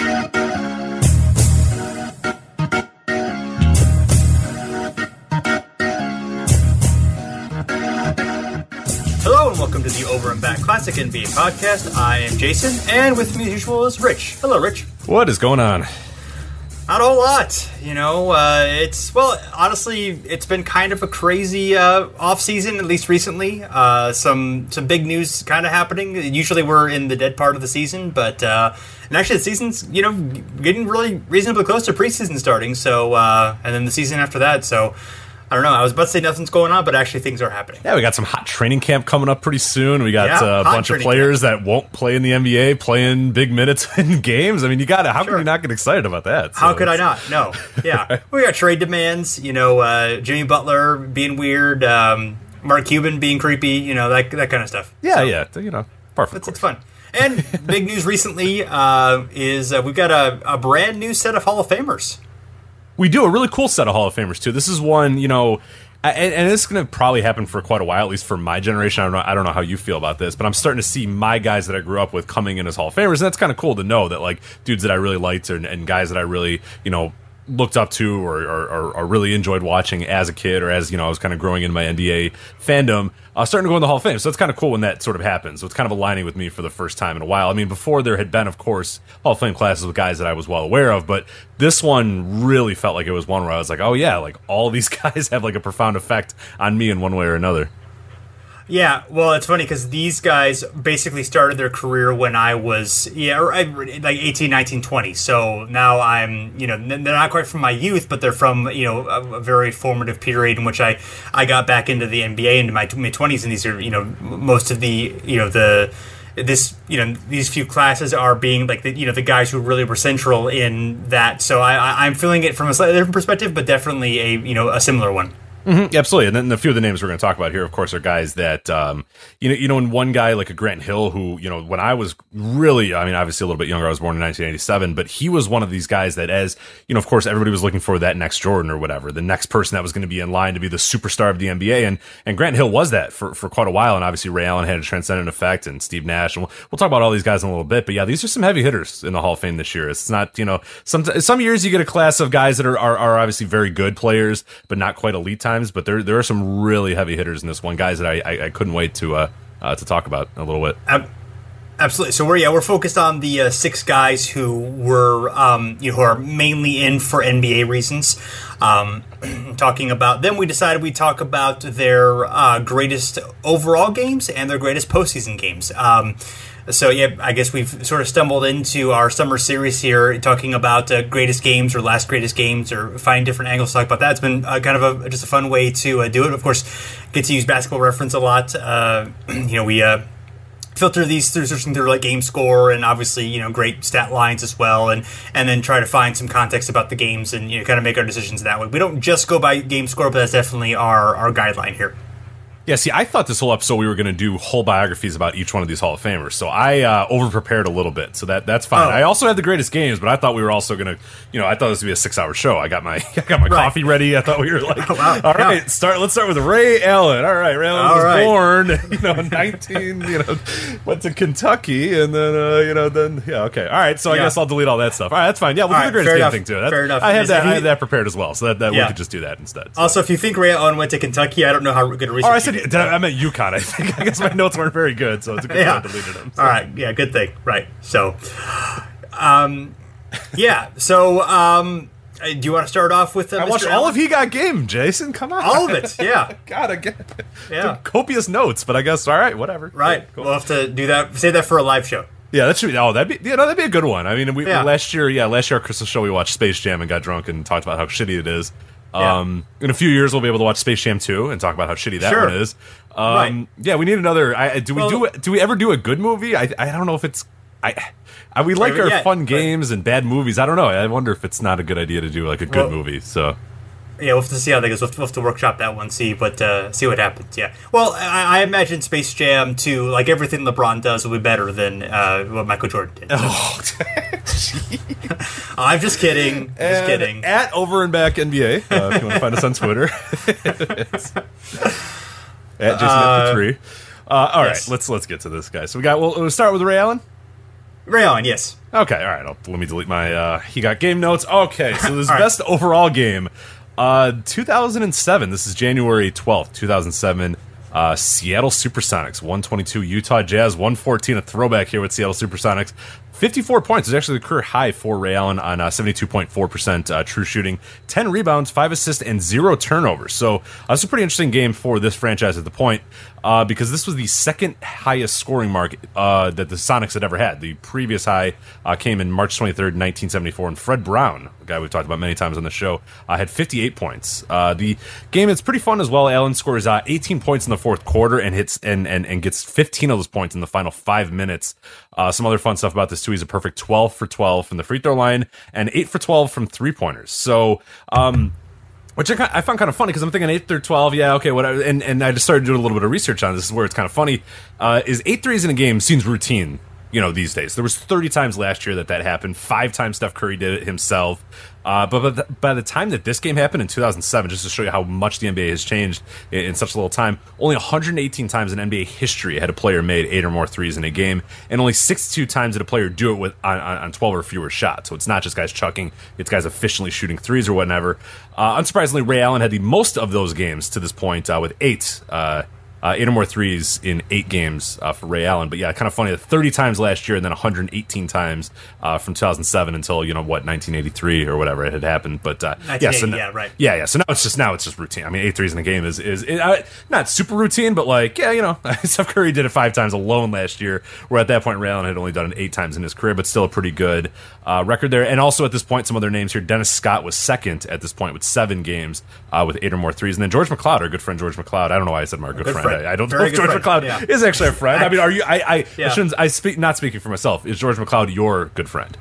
Hello and welcome to the Over and Back Classic NBA podcast. I am Jason, and with me as usual is Rich. Hello, Rich. What is going on? Not a whole lot, you know. Uh, it's well, honestly, it's been kind of a crazy uh, off season, at least recently. Uh, some some big news kind of happening. Usually, we're in the dead part of the season, but uh, and actually, the season's you know getting really reasonably close to preseason starting. So, uh, and then the season after that. So, I don't know. I was about to say nothing's going on, but actually things are happening. Yeah, we got some hot training camp coming up pretty soon. We got Yeah, uh, a bunch of players that won't play in the NBA playing big minutes in games. I mean, you got to. How Sure. can you not get excited about that? How So could I not? No. Yeah. we got trade demands, you know, uh, Jimmy Butler being weird, um, Mark Cuban being creepy, you know, that, that kind of stuff. Yeah, So, yeah. You know, perfect. It's, it's fun. And big news recently uh, is uh, we've got a, a brand new set of Hall of Famers. we do a really cool set of Hall of Famers too. This is one, you know, and, and this is going to probably happen for quite a while, at least for my generation. I don't know. I don't know how you feel about this, but I'm starting to see my guys that I grew up with coming in as Hall of Famers, and that's kind of cool to know that like dudes that I really liked and, and guys that I really, you know. Looked up to or, or, or, really enjoyed watching as a kid or as you know I was kind of growing in my NBA fandom, uh, starting to go in the Hall of Fame. So it's kind of cool when that sort of happens. So it's kind of aligning with me for the first time in a while. I mean, before there had been, of course, Hall of Fame classes with guys that I was well aware of, but this one really felt like it was one where I was like, oh yeah, like all these guys have like a profound effect on me in one way or another. Yeah, well, it's funny because these guys basically started their career when I was, yeah, like 18, 19, 20. So now I'm, you know, they're not quite from my youth, but they're from, you know, a, very formative period in which I, I got back into the NBA into my mid 20s. And these are, you know, most of the, you know, the, this, you know, these few classes are being like the, you know, the guys who really were central in that. So I, I'm feeling it from a slightly different perspective, but definitely a, you know, a similar one. Absolutely, and then a few of the names we're going to talk about here, of course, are guys that um, you know, you know, in one guy like a Grant Hill, who you know, when I was really, I mean, obviously a little bit younger, I was born in 1987, but he was one of these guys that, as you know, of course, everybody was looking for that next Jordan or whatever, the next person that was going to be in line to be the superstar of the NBA, and and Grant Hill was that for for quite a while, and obviously Ray Allen had a transcendent effect, and Steve Nash, and we'll, we'll talk about all these guys in a little bit, but yeah, these are some heavy hitters in the Hall of Fame this year. It's not, you know, some some years you get a class of guys that are are, are obviously very good players, but not quite elite times, but there there are some really heavy hitters in this one, guys that I I, I couldn't wait to uh, uh to talk about a little bit. Ab- Absolutely. So we're yeah we're focused on the uh, six guys who were um, you know, who are mainly in for NBA reasons. Um, talking about them, we decided we'd talk about their uh, greatest overall games and their greatest postseason games. So yeah, I guess we've sort of stumbled into our summer series here, talking about uh, greatest games or last greatest games, or find different angles to talk about that. It's been uh, kind of a just a fun way to uh, do it. Of course, get to use basketball reference a lot. Uh, you know, we uh, filter these through searching through like game score and obviously you know great stat lines as well and and then try to find some context about the games and you know kind of make our decisions that way we don't just go by game score but that's definitely our our guideline here Yeah, see, I thought this whole episode we were going to do whole biographies about each one of these Hall of Famers, so I uh, over prepared a little bit, so that that's fine. Oh. I also had the greatest games, but I thought we were also going to, you know, I thought this would be a six hour show. I got my I got my Right. coffee ready. I thought we were like, wow. all right, Yeah. start. Let's start with Ray Allen. All right, Ray Allen All was right. born, you know, nineteen, you know, went to Kentucky, and then uh, you know, then yeah, okay, all right. So I guess I'll delete all that stuff. All right, that's fine. Yeah, we'll All do the right, greatest fair game enough. thing too. That's, Fair enough. I had that. if I had that prepared as well, so that, that we could just do that instead. So. Also, if you think Ray Allen went to Kentucky, I don't know how good a research. Oh, I said did. did I, I meant UConn. I think. I guess my notes weren't very good, so it's a good Yeah. thing I deleted them. All right. Yeah. Good thing. Right. So, um, yeah. So, um, do you want to start off with? Uh, I Mr. watched all of He Got Game, Jason. Come on, All of it. Yeah. God, again, Yeah. copious notes, but I guess all right, whatever. Right. Cool. We'll have to do that. Save that for a live show. Yeah, that should be. Oh, that'd be. You know, that'd be a good one. I mean, we Yeah. last year, yeah, last year our Christmas show we watched Space Jam and got drunk and talked about how shitty it is. Yeah. Um, in a few years, we'll be able to watch Space Jam 2 and talk about how shitty that Sure. one is. Um, Right. Yeah, we need another. I, do we Well- do do we ever do a good movie? I I don't know if it's. I, I we like our yeah, fun games and bad movies. I don't know. I wonder if it's not a good idea to do like a good Well- movie. So Yeah, we'll have to see how that goes. We'll have to, we'll have to workshop that one, see what uh, see what happens. Yeah. Well, I, I imagine Space Jam 2, like everything LeBron does, will be better than uh, what Michael Jordan did. Oh, I'm just kidding. Just kidding. At over and back NBA, uh, if you want to find us on Twitter. At Jason uh, three. Uh, all right, yes. let's let's get to this guy. So we got. We'll, we'll start with Ray Allen. Ray Allen, yes. Okay, all right. I'll, let me delete my. Uh, he got game notes. Okay, so this All right. best overall game, uh, 2007. This is January 12th, 2007. Uh, Seattle Supersonics, 122. Utah Jazz, 114. A throwback here with Seattle Supersonics. 54 points is actually the career high for Ray Allen on uh, 72.4% uh, true shooting, 10 rebounds, 5 assists, and 0 turnovers. So uh, it's a pretty interesting game for this franchise at the point uh, because this was the second highest scoring mark uh, that the Sonics had ever had. The previous high uh, came in March 23rd, 1974, and Fred Brown, a guy we've talked about many times on the show, uh, had 58 points. Uh, the game is pretty fun as well. Allen scores uh, 18 points in the fourth quarter and hits and, and, and gets 15 of those points in the final five minutes. Some other fun stuff about this too. He's a perfect 12 for 12 from the free throw line and 8 for 12 from three pointers. So, um, which I, I found kind of funny because I'm thinking eight through twelve, yeah, okay, whatever. And and I just started doing a little bit of research on this. Is where it's kind of funny. Uh, is eight threes in a game seems routine, you know, these days. There was 30 times last year that that happened. Five times Steph Curry did it himself. Uh, but by the, by the time that this game happened in 2007, just to show you how much the NBA has changed in, in such a little time, only 118 times in NBA history had a player made eight or more threes in a game, and only 62 times did a player do it with on, on, on 12 or fewer shots. So it's not just guys chucking; it's guys efficiently shooting threes or whatever. Uh, unsurprisingly, Ray Allen had the most of those games to this point uh, with eight. Uh, eight or more threes in eight games uh, for Ray Allen. But yeah, kind of funny that 30 times last year and then 118 times uh, from 2007 until, you know, what, 1983 or whatever it had happened. But uh, yeah, so now- yeah, right. Yeah, yeah. So now it's just now it's just routine. I mean, eight threes in a game is is it, uh, not super routine, but like yeah, you know, Steph Curry did it five times alone last year. Where at that point Ray Allen had only done it eight times in his career, but still a pretty good uh, record there. And also at this point, some other names here. Dennis Scott was second at this point with seven games uh, with eight or more threes, and then George McCloud, our good friend George McCloud. I don't know why I said my good, Good friend. Friend. I, don't Very know George friend, McCloud yeah. is actually a friend. I mean, are you? I I, I shouldn't. I speak not speaking for myself. Is George McCloud your good friend?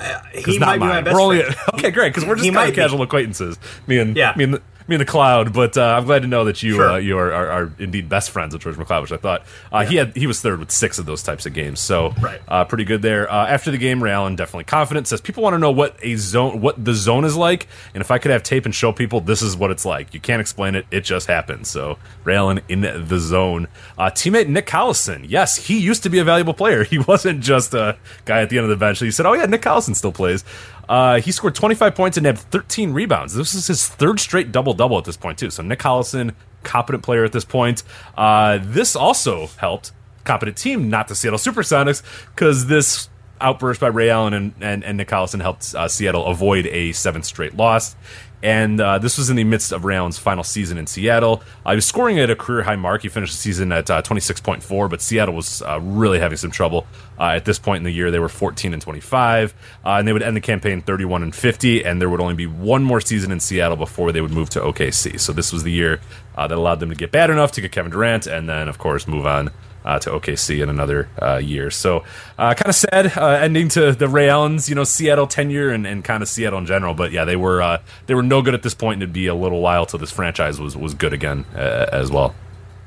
Uh, he not might be my mine. best We're only friend. okay, great because we're just kind of be. casual acquaintances. Me and Yeah. me and the, me and the cloud. But uh, I'm glad to know that you Sure. uh, you are, are, are indeed best friends with George McCloud, which I thought uh, he had. He was third with six of those types of games, so Right. uh, pretty good there. Uh, after the game, Ray Allen definitely confident says people want to know what a zone, what the zone is like, and if I could have tape and show people, this is what it's like. You can't explain it; it just happens. So Ray Allen in the zone. Uh, teammate Nick Collison, yes, he used to be a valuable player. He wasn't just a guy at the end of the bench. He said, "Oh yeah, Nick Collison still plays." Uh, he scored 25 points and had 13 rebounds. This is his third straight double double at this point too. So Nick Collison, competent player at this point. Uh, this also helped competent team, not the Seattle Supersonics, because this outburst by Ray Allen and, and, and Nick Collison helped uh, Seattle avoid a seventh straight loss. And uh, this was in the midst of Allen's final season in Seattle. Uh, was scoring at a career high mark. He finished the season at uh, 26.4, but Seattle was uh, really having some trouble uh, at this point in the year. They were 14 and 25, uh, and they would end the campaign 31 and 50, and there would only be one more season in Seattle before they would move to OKC. So this was the year that allowed them to get bad enough to get Kevin Durant, and then, of course, move on uh, to OKC in another uh, year. So uh, kind of sad uh, ending to the Ray Allen's, you know, Seattle tenure and, and kind of Seattle in general. But yeah, they were uh, they were no good at this point, and it'd be a little while till this franchise was was good again uh, as well.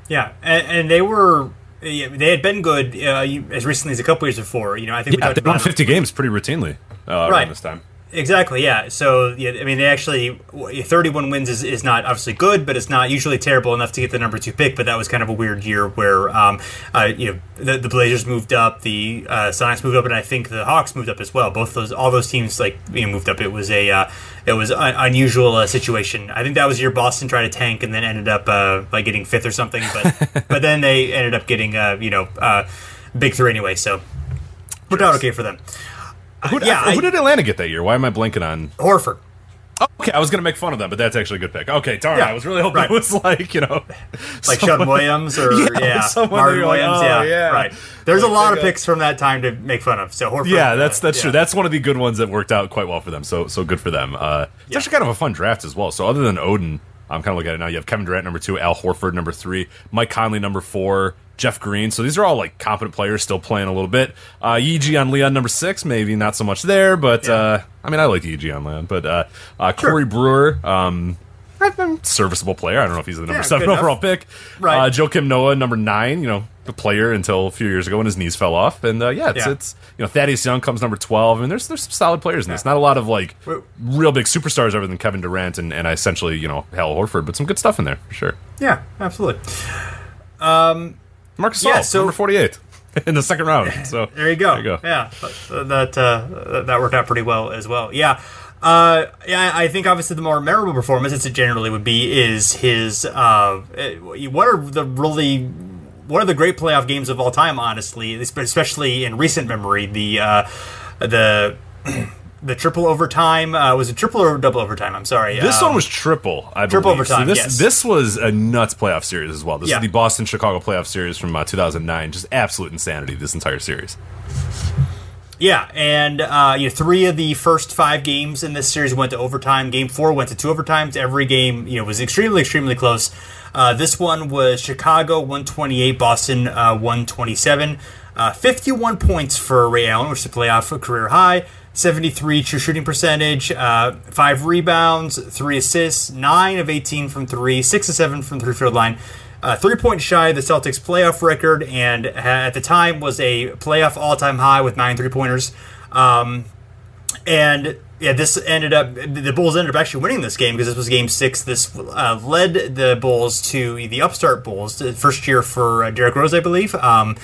Yeah, and, and they were they had been good uh, as recently as a couple years before. You know, I think yeah, they won 50 games pretty routinely uh, right. this time. Exactly, yeah. So, yeah, I mean, they actually 31 wins is, is not obviously good, but it's not usually terrible enough to get the number two pick. But that was kind of a weird year where, um, uh, you know, the, the Blazers moved up, the uh, Sonics moved up, and I think the Hawks moved up as well. Both those, all those teams like you know, moved up. It was a, uh, it was an unusual uh, situation. I think that was year Boston tried to tank and then ended up uh, like getting fifth or something. But but then they ended up getting, uh, you know, uh, big three anyway. So worked out okay for them. Who, yeah, I, who did Atlanta get that year? Why am I blanking on Horford? Oh, okay, I was gonna make fun of them, but that's actually a good pick. Okay, darn, yeah, I was really hoping right. it was like you know, like Sean Williams or yeah, yeah Marvin Williams. Like, oh, yeah, yeah, right. There's like, a lot of picks from that time to make fun of. So Horford, yeah, that's that's uh, true. That's one of the good ones that worked out quite well for them. So so good for them. Uh, it's actually kind of a fun draft as well. So other than Oden, I'm kind of looking at it now. You have Kevin Durant number two, Al Horford number three, Mike Conley number four, Jeff Green. So these are all like competent players still playing a little bit. Uh, Yi Jianlian number six, maybe not so much there, but yeah. uh, I mean I like Yi Jianlian, but uh, uh, Corey sure. Brewer. Um, serviceable player. I don't know if he's the number yeah, seven overall pick. Right. Uh, Joakim Noah, number nine. You know, the player until a few years ago when his knees fell off. And uh, yeah, it's, yeah. it's you know Thaddeus Young comes number twelve. I mean, there's there's some solid players in this. Not a lot of like real big superstars other than Kevin Durant and, and essentially you know Al Horford, but some good stuff in there for sure. Yeah, absolutely. Um, Marcus yeah, so, number forty eight. in the second round. So there you go. There you go. Yeah, that uh, that worked out pretty well as well. Yeah. Uh, yeah, I think obviously the more memorable performance, as it generally would be, is his. Uh, what are the really one of the great playoff games of all time, honestly, especially in recent memory. The uh, the the triple overtime uh, was it triple or double overtime? I'm sorry. This um, one was triple. I triple believe. overtime. So this yes. this was a nuts playoff series as well. This yeah. is the Boston Chicago playoff series from uh, 2009. Just absolute insanity. This entire series. Yeah, and uh, you know, three of the first five games in this series went to overtime. Game four went to two overtimes. Every game, you know, was extremely, extremely close. Uh, this one was Chicago 128, Boston uh, 127. Uh, 51 points for Ray Allen, which is a playoff career high. 73 true shooting percentage, uh, five rebounds, three assists, nine of 18 from three, six of seven from three field line. Uh, three points shy of the Celtics playoff record, and at the time was a playoff all time high with nine three pointers. Um, and yeah, this ended up the Bulls ended up actually winning this game because this was Game Six. This uh, led the Bulls to the upstart Bulls, the first year for uh, Derrick Rose, I believe. Um,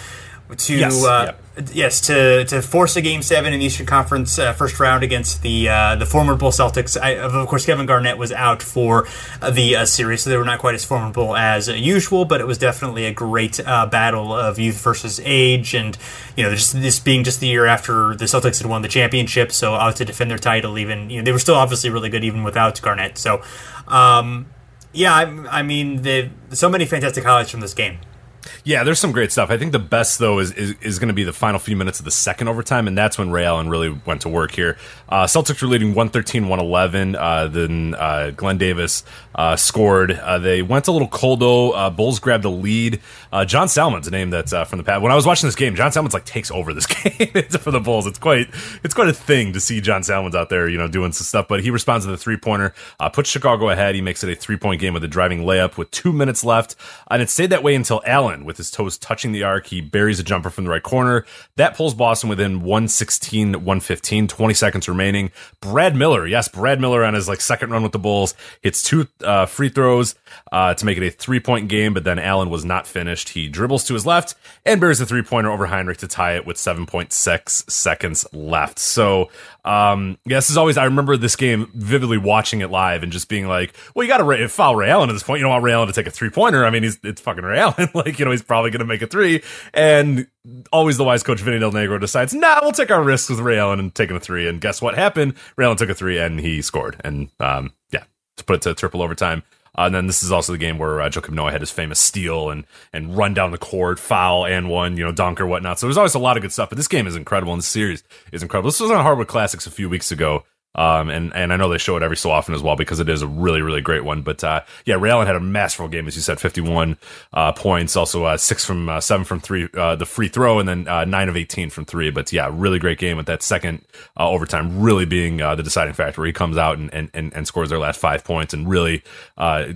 to yes, uh, yep. yes to to force a game seven in the Eastern Conference uh, first round against the uh, the formidable Celtics. I, of course, Kevin Garnett was out for the uh, series, so they were not quite as formidable as usual. But it was definitely a great uh, battle of youth versus age, and you know, just this being just the year after the Celtics had won the championship, so out to defend their title. Even you know, they were still obviously really good even without Garnett. So. Um, yeah, I, I mean, so many fantastic highlights from this game. Yeah, there's some great stuff. I think the best though is is, is going to be the final few minutes of the second overtime, and that's when Ray Allen really went to work here. Uh, Celtics were leading 113-111. Uh, then uh, Glen Davis uh, scored. Uh, they went a little cold though. Bulls grabbed the lead. John Salmons a name that's from the past. When I was watching this game, John Salmons like takes over this game for the Bulls. It's quite it's quite a thing to see John Salmons out there, you know, doing some stuff. But he responds to the three pointer, puts Chicago ahead. He makes it a three point game with a driving layup with two minutes left, and it stayed that way until Allen with his toes touching the arc. He buries a jumper from the right corner. That pulls Boston within 116, 115, 20 seconds remaining. Brad Miller, yes, Brad Miller on his like second run with the Bulls hits two uh, free throws uh, to make it a three point game, but then Allen was not finished. He dribbles to his left and buries a three pointer over Hinrich to tie it with 7.6 seconds left. So um, yeah, this is always, I remember this game vividly watching it live and just being like, well, you got to foul Ray Allen at this point. You don't want Ray Allen to take a three pointer. I mean, he's, it's fucking Ray Allen. like, you know, he's probably going to make a three. And always the wise coach Vinny Del Negro decides, nah, we'll take our risks with Ray Allen and taking a three. And guess what happened? Ray Allen took a three and he scored. And, um, yeah, to put it to triple overtime. Uh, and then this is also the game where uh, Joakim Noah had his famous steal and and run down the court, foul and one, you know, dunk or whatnot. So there's always a lot of good stuff. But this game is incredible, and the series is incredible. This was on Hardwood Classics a few weeks ago. Um, and, and I know they show it every so often as well because it is a really, really great one. But, uh, yeah, Ray Allen had a masterful game, as you said, 51, uh, points, also, uh, six from, uh, seven from three, uh, the free throw, and then, uh, nine of 18 from three. But yeah, really great game with that second, overtime really being, the deciding factor where he comes out and, and, and, scores their last five points and really,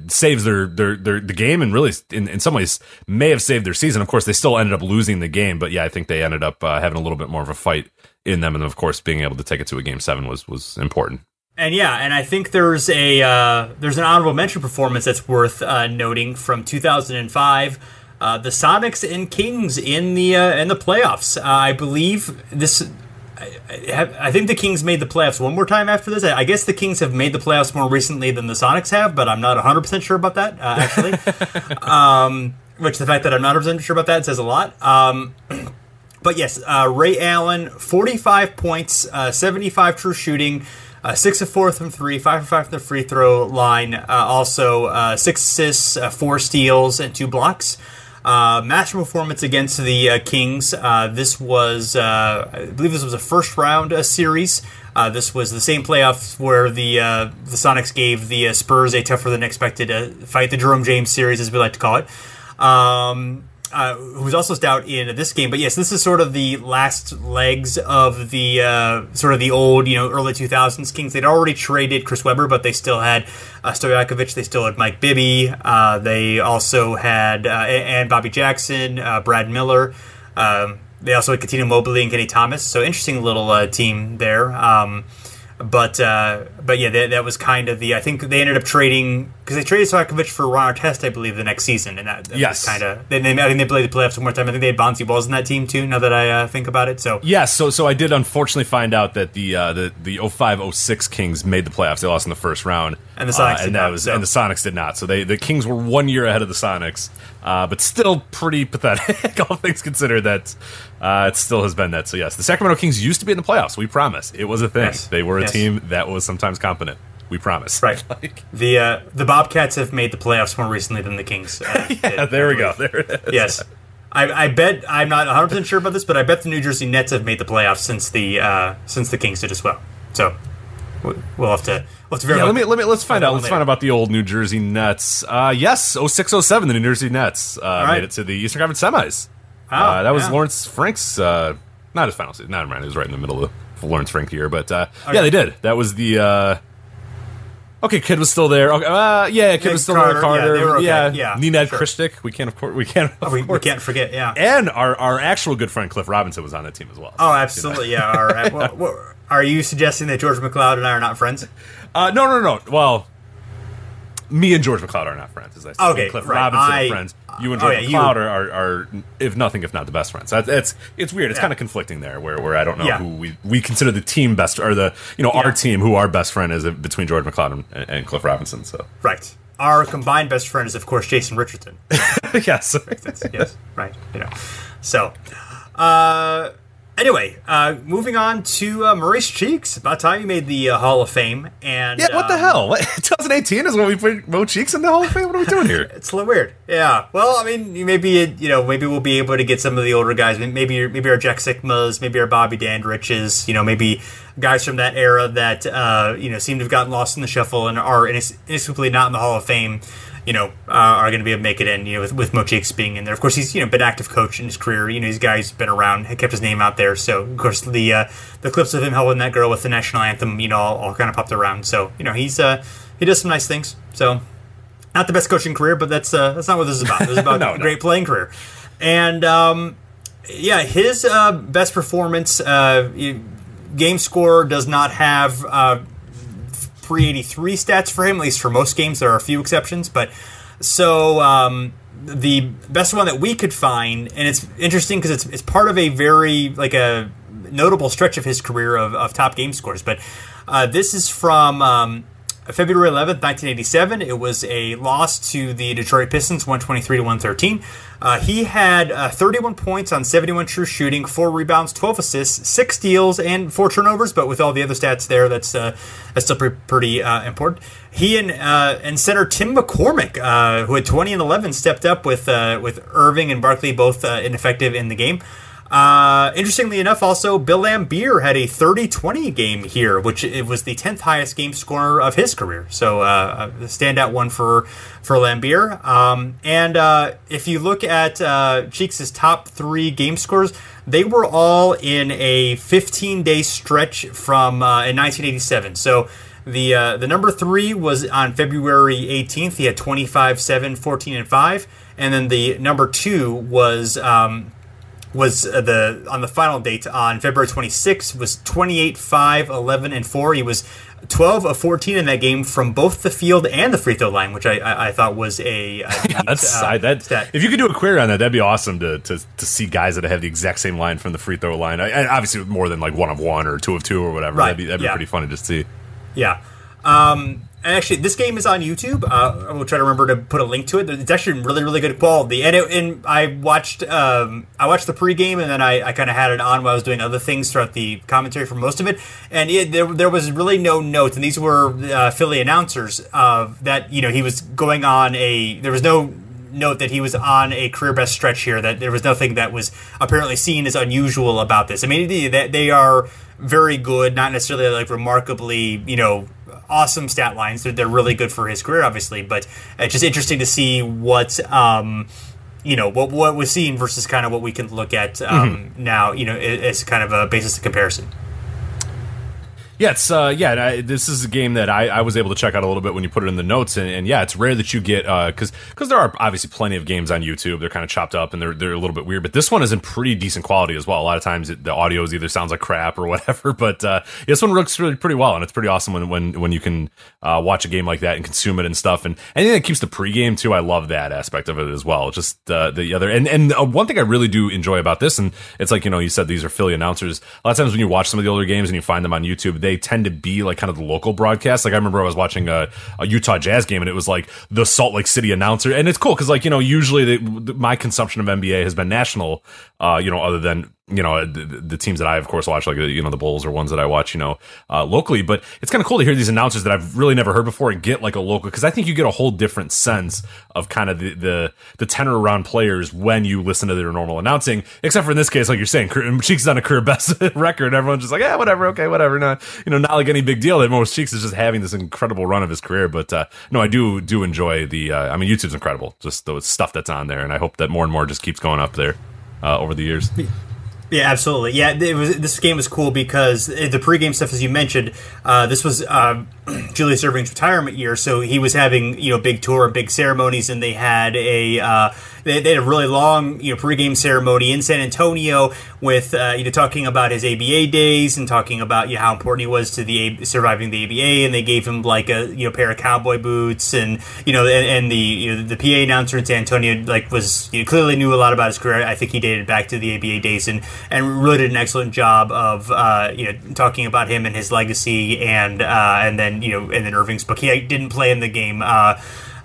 saves their, their, their, the game and really, in, in some ways, may have saved their season. Of course, they still ended up losing the game, but yeah, I think they ended up, having a little bit more of a fight in them. And of course, being able to take it to a game seven was, was important. And yeah, and I think there's a uh, there's an honorable mention performance that's worth uh, noting from 2005. Uh, the Sonics and Kings in the uh, in the playoffs. Uh, I believe this. I, I, think the Kings made the playoffs one more time after this. I guess the Kings have made the playoffs more recently than the Sonics have, but I'm not 100% sure about that, uh, actually. um, which the fact that I'm not 100% sure about that says a lot. Um, but yes, Ray Allen, 45 points, 75 true shooting, uh, six of four from three, five of five from the free throw line. Uh, also, uh, six assists, uh, four steals, and two blocks. Uh, match performance against the uh, Kings. this was, I believe, this was a first round series. this was the same playoffs where the the Sonics gave the Spurs a tougher than expected fight, the Jerome James series, as we like to call it. Um, uh, who's also stout in this game. But yes, this is sort of the last legs of the uh, sort of the old, you know, early 2000s Kings. They'd already traded Chris Webber, but they still had uh, Stojakovic. They still had Mike Bibby. Uh, they also had uh, and Bobby Jackson, uh, Brad Miller. Um, they also had Cuttino Mobley and Kenny Thomas. So interesting little uh, team there. Um, but but yeah, that, that was kind of the. I think they ended up trading because they traded Stojakovic for Ron Artest, I believe, the next season, and that, that yes, kind of. They, they, I think they played the playoffs one more time. I think they had Bonzi Wells in that team too. Now that I uh, think about it, so yes, yeah, so so I did unfortunately find out that the uh, the the 0506 Kings made the playoffs. They lost in the first round, and the Sonics uh, and that not, was so. and the Sonics did not. So they the Kings were one year ahead of the Sonics, uh, but still pretty pathetic, all things considered. That uh, it still has been that. So yes, the Sacramento Kings used to be in the playoffs. We promise it was a thing. Yes. They were a Yes. team that was sometimes competent. We promise. Right. Like, The uh, the Bobcats have made the playoffs more recently than the Kings. Uh, yeah, I there we go. There it is. Yes. I, I bet I'm not 100 percent sure about this, but I bet the New Jersey Nets have made the playoffs since the uh, since the Kings did as well. So we- we'll have to we'll have to. Yeah, let me let me let's find out. Let's later. find out about the old New Jersey Nets. Uh, yes, 0607, the New Jersey Nets uh, right. made it to the Eastern Conference semis. Oh, uh, that was yeah. Lawrence Frank's uh, not his final season. Not mind, it was right in the middle of the Lawrence Frank year, but uh, yeah, they did. That was the. Uh, Okay, kid was still there. Okay, uh, yeah, kid Yeah, was still Carter, there. Carter, yeah, okay. yeah, Yeah, Nenad sure. We can't, of course, we can't, Oh, we, we can't forget. Yeah. And our, our actual good friend Cliff Robinson was on that team as well. Oh, absolutely. Yeah. All right. Well, well, are you suggesting that George McCloud and I are not friends? Uh, no, no, no. Well, me and George McCloud are not friends, as I said. Okay, Cliff right. Robinson I- are friends. You and oh, George yeah, you- McCloud are, are, if nothing, if not the best friends. That's it's it's weird. It's Yeah. kind of conflicting there, where, where I don't know Yeah. who we we consider the team best or the you know our team who our best friend is between George McCloud and, and Cliff Robinson. So Right. Our combined best friend is, of course, Jason Richardson. yes, yes. Right. You know. So, uh, anyway, uh, moving on to uh, Maurice Cheeks. About time you made the uh, Hall of Fame. And yeah. What the um, hell? What, 2018 is when we put Mo Cheeks in the Hall of Fame. What are we doing here? It's a little weird. Yeah. Well, I mean, maybe it, you know, maybe we'll be able to get some of the older guys. Maybe maybe our Jack Sikmas, maybe our Bobby Dandridges. You know, maybe guys from that era that uh, you know seem to have gotten lost in the shuffle and are inex- inexplicably not in the Hall of Fame. You know, uh, are going to be able to make it in. You know, with, with Mo Cheeks being in there. Of course, he's you know been active coach in his career. You know, these guys been around, kept his name out there. So of course the uh, the clips of him helping that girl with the national anthem, you know, all, all kind of popped around. So you know, he's uh, he does some nice things. So not the best coaching career, but that's uh, that's not what this is about. This is about No, a no. great playing career, and um, yeah, his uh, best performance uh, game score does not have uh, pre eighty three stats for him. At least for most games, there are a few exceptions, but so. Um, the best one that we could find, and it's interesting because it's it's part of a very like a notable stretch of his career of, of top game scores. But uh, this is from um, February 11th, 1987. It was a loss to the Detroit Pistons, 123 to 113. Uh, he had uh, 31 points on 71 true shooting, four rebounds, 12 assists, six steals, and four turnovers. But with all the other stats there, that's uh, that's still pretty, uh, important. He and uh, and center Tim McCormick, who had 20 and 11, stepped up with with Erving and Barkley both ineffective in the game. Uh, interestingly enough, also Bill Laimbeer had a 30-20 game here, which it was the 10th highest game scorer of his career. So uh, a standout one for for Lambier. Um, and uh, if you look at uh, Cheeks' top three game scores, they were all in a 15-day stretch from uh, in 1987. So. The uh, the number three was on February 18th. He had 25, 7, 14, and 5. And then the number two was um, was uh, the on the final date on February 26th was 28 5 11 and 4 he was 12 of 14 in that game from both the field and the free throw line which I I, I thought was a, a yeah, that's uh, I, that stat. if you could do a query on that that'd be awesome to, to to see guys that have the exact same line from the free throw line I, obviously more than like one of one or two of two or whatever right. that'd be that'd be yeah. pretty funny to see yeah um and actually, this game is on YouTube. Uh, I will try to remember to put a link to it. It's actually really, really good quality. And, it, and I watched, um, I watched the pregame, and then I, I kind of had it on while I was doing other things throughout the commentary for most of it. And it, there, there was really no notes, and these were uh, Philly announcers uh, that you know he was going on a. There was no note that he was on a career best stretch here. That there was nothing that was apparently seen as unusual about this. I mean, they, they are very good, not necessarily like remarkably, you know awesome stat lines. They're, they're really good for his career, obviously, but it's just interesting to see what. Um, you know what what we're seeing versus kind of what we can look at um, mm-hmm. now. You know, as kind of a basis of comparison. Yeah, it's uh, yeah. I, this is a game that I, I, was able to check out a little bit when you put it in the notes, and, and yeah, it's rare that you get because uh, because there are obviously plenty of games on YouTube. They're kind of chopped up and they're they're a little bit weird, but this one is in pretty decent quality as well. A lot of times it, the audio is either sounds like crap or whatever, but uh, this one looks really pretty well, and it's pretty awesome when when when you can uh, watch a game like that and consume it and stuff. And anything that keeps the pregame too, I love that aspect of it as well. Just uh, the other and and uh, one thing I really do enjoy about this, and it's like you know you said these are Philly announcers. A lot of times when you watch some of the older games and you find them on YouTube, they tend to be like kind of the local broadcast. Like I remember I was watching a, a Utah Jazz game and it was like the Salt Lake City announcer, and it's cool because like you know usually my consumption of NBA has been national, uh, you know, other than you know the, the, teams that I of course watch, like you know the Bulls are ones that I watch, you know, uh, locally. But it's kind of cool to hear these announcers that I've really never heard before and get like a local because I think you get a whole different sense of kind of the, the the tenor around players when you listen to their normal announcing. Except for in this case, like you're saying, Cheeks is on a career best record. Everyone's just like, yeah, whatever, okay, whatever. Not you know, not like any big deal. That most Cheeks is just having this incredible run of his career. But uh, no, I do do enjoy the. Uh, I mean, YouTube's incredible. Just the stuff that's on there, and I hope that more and more just keeps going up there uh, over the years. Yeah, absolutely. Yeah, it was. This game was cool because the pregame stuff, as you mentioned, uh, this was uh, Julius Erving's retirement year, so he was having you know big tour big ceremonies, and they had a uh, they, had a really long, you know, pregame ceremony in San Antonio with, uh, you know, talking about his ABA days and talking about you know, how important he was to the surviving the ABA, and they gave him like a you know pair of cowboy boots, and you know, and, and the you know, the PA announcer in San Antonio like was you know, clearly knew a lot about his career. I think he dated back to the ABA days, and and really did an excellent job of uh, you know talking about him and his legacy, and uh, and then you know, and then Erving's book. He didn't play in the game. Uh,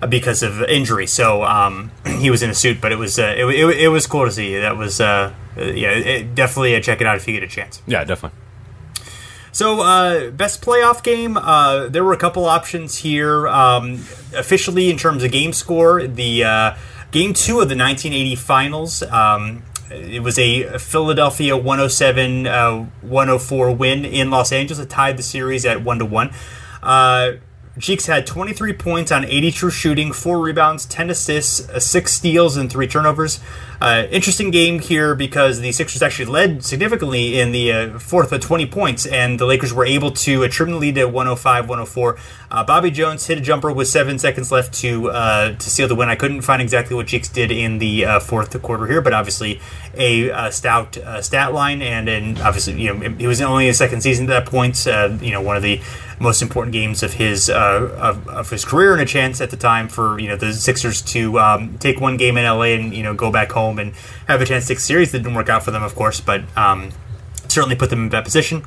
because of injury. So um, he was in a suit, but it was uh, it, it, it, was cool to see. That was uh, yeah, it, definitely uh, check it out if you get a chance. Yeah, definitely. So, uh, best playoff game. Uh, there were a couple options here. Um, officially, in terms of game score, the uh, game two of the 1980 finals. Um, it was a Philadelphia 107 uh, 104 win in Los Angeles. It tied the series at 1 to 1. Uh, Cheeks had 23 points on 80 true shooting, four rebounds, 10 assists, uh, six steals, and three turnovers. Uh, interesting game here because the Sixers actually led significantly in the uh, fourth with 20 points, and the Lakers were able to uh, trim the lead to 105 104. Uh, Bobby Jones hit a jumper with seven seconds left to to seal the win. I couldn't find exactly what Cheeks did in the fourth quarter here, but obviously a stout stat line, and, and obviously, you know, it, it was only his second season at that point, you know, one of the most important games of his of, of, his career, and a chance at the time for you know the Sixers to um, take one game in LA and you know go back home and have a chance to take series. That didn't work out for them, of course, but um, certainly put them in that position.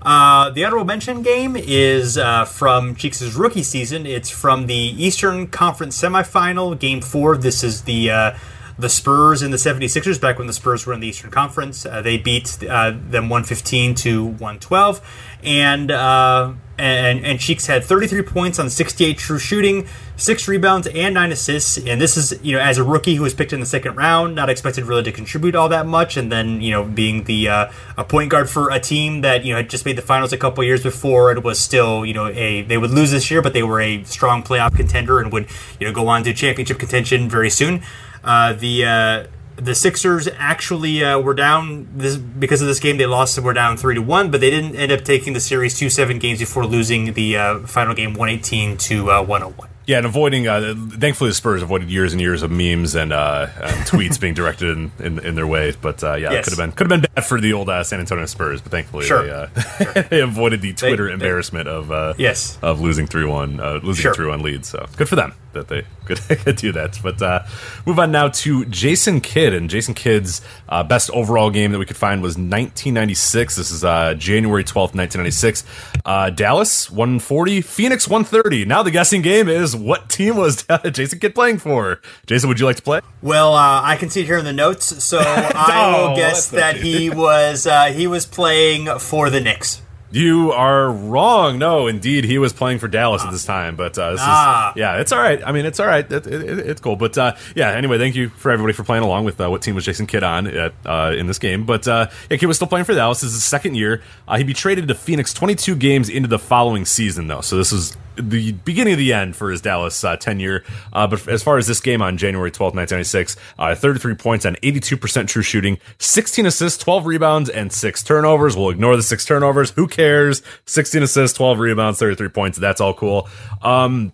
Uh, the honorable mention game is uh, from Cheeks' rookie season. It's from the Eastern Conference semifinal, game four. This is the uh, the Spurs and the 76ers back when the Spurs were in the Eastern Conference. Uh, they beat uh, them 115 to 112. And uh, and and Cheeks had 33 points on 68 true shooting, six rebounds and nine assists. And this is you know as a rookie who was picked in the second round, not expected really to contribute all that much. And then you know being the uh, a point guard for a team that you know had just made the finals a couple years before, it was still you know a they would lose this year, but they were a strong playoff contender and would you know go on to championship contention very soon. Uh, the uh, the Sixers actually uh, were down this because of this game. They lost and were down three to one, but they didn't end up taking the series two seven games before losing the uh, final game one eighteen to uh, one hundred oh one. Yeah, and avoiding. Uh, thankfully, the Spurs avoided years and years of memes and, uh, and tweets being directed in, in, in, their way. But uh, yeah, yes. it could have been could have been bad for the old uh, San Antonio Spurs. But thankfully, sure. they, uh, sure. they avoided the Twitter they, embarrassment they, of uh, yes of losing three one losing sure. three one leads. So good for them that they could, could do that. But uh, move on now to Jason Kidd and Jason Kidd's best overall game that we could find was 1996. This is uh, January twelfth, 1996. Dallas 140, Phoenix 130. Now the guessing game is what team was Jason Kidd playing for? Jason, would you like to play? Well, uh, I can see it here in the notes, so I will oh, guess that he was uh, he was playing for the Knicks. You are wrong. No, indeed, he was playing for Dallas at this time. But uh, this ah. is yeah, it's all right. I mean, it's all right. It, it, it's cool. But uh, yeah, anyway, thank you for everybody for playing along with uh, what team was Jason Kidd on at, uh, in this game. But uh, yeah, Kidd was still playing for Dallas. This is his second year. Uh, he'd be traded to Phoenix 22 games into the following season, though. So this is the beginning of the end for his Dallas uh, tenure. Uh, but as far as this game on January 12th, 1996, uh, 33 points on 82% true shooting, 16 assists, 12 rebounds, and six turnovers. We'll ignore the six turnovers. Who cares? 16 assists, 12 rebounds, 33 points. That's all cool. Um,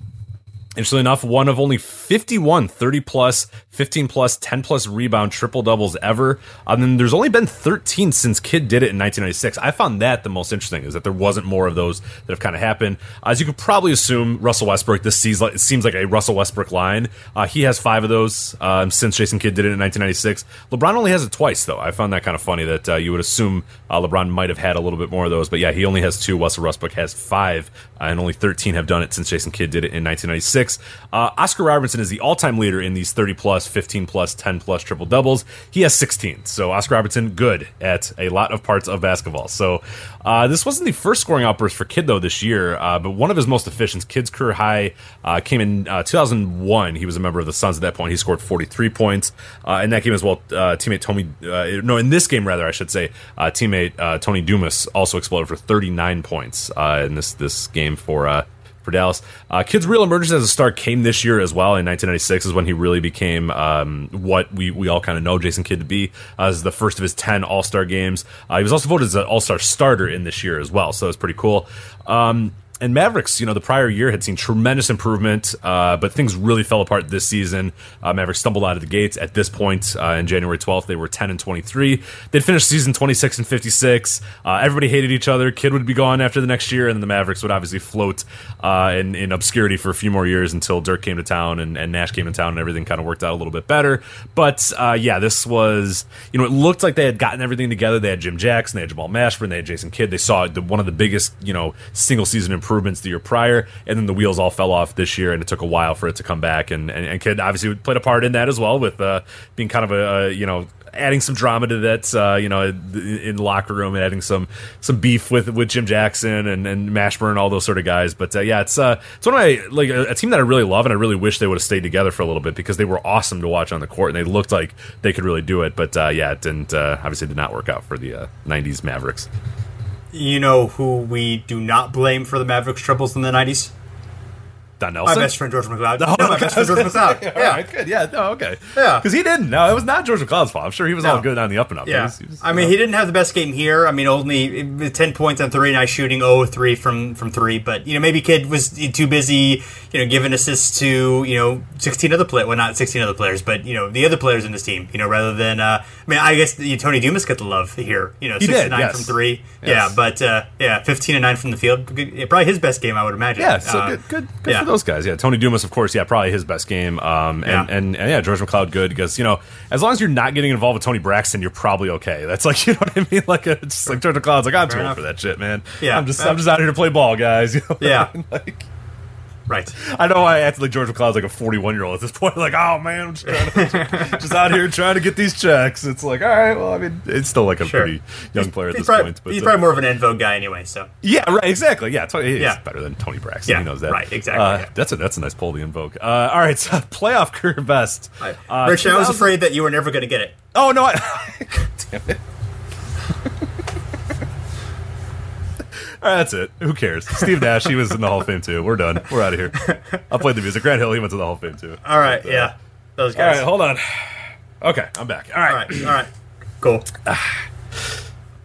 Interestingly enough, one of only 51 30 plus, 15 plus, 10 plus rebound triple doubles ever. And then there's only been 13 since Kidd did it in 1996. I found that the most interesting is that there wasn't more of those that have kind of happened. As you could probably assume, Russell Westbrook, this seems like, seems like a Russell Westbrook line. Uh, he has five of those um, since Jason Kidd did it in 1996. LeBron only has it twice, though. I found that kind of funny that uh, you would assume uh, LeBron might have had a little bit more of those. But yeah, he only has two. Russell Westbrook has five, and only 13 have done it since Jason Kidd did it in 1996. Uh, Oscar Robertson is the all time leader in these 30 plus, 15 plus, 10 plus triple doubles. He has 16. So Oscar Robertson, good at a lot of parts of basketball. So uh, this wasn't the first scoring outburst for Kidd, though, this year, uh, but one of his most efficient. Kidd's career high uh, came in uh, 2001. He was a member of the Suns at that point. He scored 43 points. Uh, in that game as well, teammate Tony, no, in this game, rather, I should say, teammate Tony Dumas also exploded for 39 points in this, this game for for Dallas. Uh, Kidd's real emergence as a star came this year as well. In 1996 is when he really became um, what we, we all kind of know Jason Kidd to be uh, as the first of his 10 All Star games. Uh, he was also voted as an All Star starter in this year as well, so it's pretty cool. Um, and Mavericks, you know, the prior year had seen tremendous improvement, uh, but things really fell apart this season. Uh, Mavericks stumbled out of the gates. At this point, uh, in January 12th, they were 10 and 23. They'd finished season 26 and 56. Uh, everybody hated each other. Kidd would be gone after the next year, and the Mavericks would obviously float uh, in, in, obscurity for a few more years until Dirk came to town and, and Nash came to town, and everything kind of worked out a little bit better. But uh, yeah, this was, you know, it looked like they had gotten everything together. They had Jim Jackson, they had Jamal Mashburn, they had Jason Kidd. They saw the, one of the biggest, you know, single season improvements the year prior and then the wheels all fell off this year, and it took a while for it to come back. And and, and Kidd obviously played a part in that as well, with uh, being kind of a, a you know adding some drama to that, uh, you know, in the locker room, and adding some some beef with with Jim Jackson and, and Mashburn, all those sort of guys. But uh, yeah, it's uh, it's one of my like a, a, team that I really love, and I really wish they would have stayed together for a little bit because they were awesome to watch on the court, and they looked like they could really do it. But uh, yeah, it didn't uh, obviously did not work out for the '90s uh, Mavericks. You know who we do not blame for the Mavericks' troubles in the 90s? Don Nelson? My best friend George McCloud. No, no my best friend George McCloud. yeah, right, good. Yeah, no, okay. Yeah, because he didn't. No, it was not George McCloud's fault. I'm sure he was no. all good on the up and up. Yeah, he was, he was, I mean, know. he didn't have the best game here. I mean, only ten points on three, nice shooting, 0 3 from from three. But you know, maybe Kidd was too busy, you know, giving assists to you know 16 other players. Well, not 16 other players, but you know the other players in this team. You know, rather than uh, I mean, I guess the, Tony Dumas got the love here. You know, six did, nine yes. from three. Yes. Yeah, but uh, yeah, 15 and nine from the field. Probably his best game, I would imagine. Yeah, so uh, good, good, good yeah. Those guys. Yeah, Tony Dumas, of course. Yeah, probably his best game. Um, and, yeah. And, and, yeah, George McCloud good because you know as long as you're not getting involved with Toni Braxton, you're probably okay. That's like you know what I mean. Like it's just like George McCloud's like I'm too old for that shit, man. Yeah, I'm just I'm just out here to play ball, guys. You know yeah, like right. I know I acted like George McCloud's like a 41 year old at this point. Like, oh man, I'm just, to, just out here trying to get these checks. It's like, all right, well, I mean, it's still like a Sure. pretty young player at this probably, point. But he's uh, probably more of an En Vogue guy anyway. So yeah, right, exactly. Yeah, Tony, he's Yeah. better than Toni Braxton. Yeah, he knows that. right, exactly, Uh, yeah. That's a that's a nice poll to invoke. Uh, all right, so playoff career best. I, Uh, Rich, I was afraid that you were never going to get it. Oh no! I, damn it. All right, that's it. Who cares? Steve Nash, he was in the Hall of Fame too. We're done. We're out of here. I played the music. Grant Hill, he went to the Hall of Fame too. All right, uh, yeah, those guys. right, hold on. Okay, I'm back. All right. all right, all right, cool. Ah.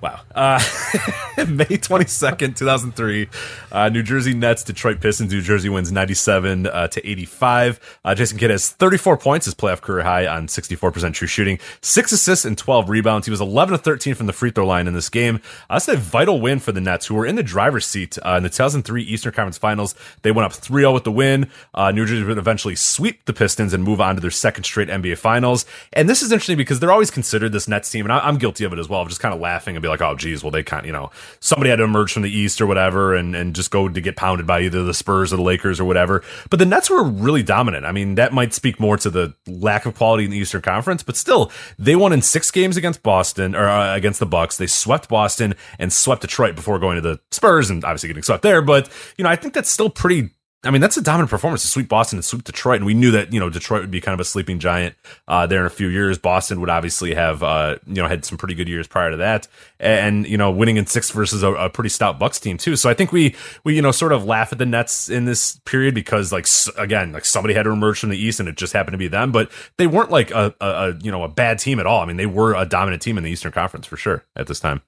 Wow. Uh, May 22nd, 2003, uh, New Jersey Nets, Detroit Pistons. New Jersey wins 97 uh, to 85. Uh, Jason Kidd has 34 points, his playoff career high on 64% true shooting, six assists and 12 rebounds. He was 11 to 13 from the free throw line in this game. Uh, that's a vital win for the Nets, who were in the driver's seat uh, in the 2003 Eastern Conference Finals. They went up 3 0 with the win. New Jersey would eventually sweep the Pistons and move on to their second straight NBA Finals. And this is interesting because they're always considered this Nets team, and I, I'm guilty of it as well, of just kind of laughing and like, oh, geez, well, they of, you know, somebody had to emerge from the East or whatever and, and just go to get pounded by either the Spurs or the Lakers or whatever. But the Nets were really dominant. I mean, that might speak more to the lack of quality in the Eastern Conference, but still, they won in six games against Boston or uh, against the Bucks. They swept Boston and swept Detroit before going to the Spurs and obviously getting swept there. But, you know, I think that's still pretty I mean, that's a dominant performance to sweep Boston and sweep Detroit. And we knew that, you know, Detroit would be kind of a sleeping giant uh, there in a few years. Boston would obviously have, uh, you know, had some pretty good years prior to that. And, you know, winning in six versus a, a pretty stout Bucks team, too. So I think we, we, you know, sort of laugh at the Nets in this period because, like, again, like somebody had to emerge from the East and it just happened to be them. But they weren't like a, a, a you know, a bad team at all. I mean, they were a dominant team in the Eastern Conference for sure at this time.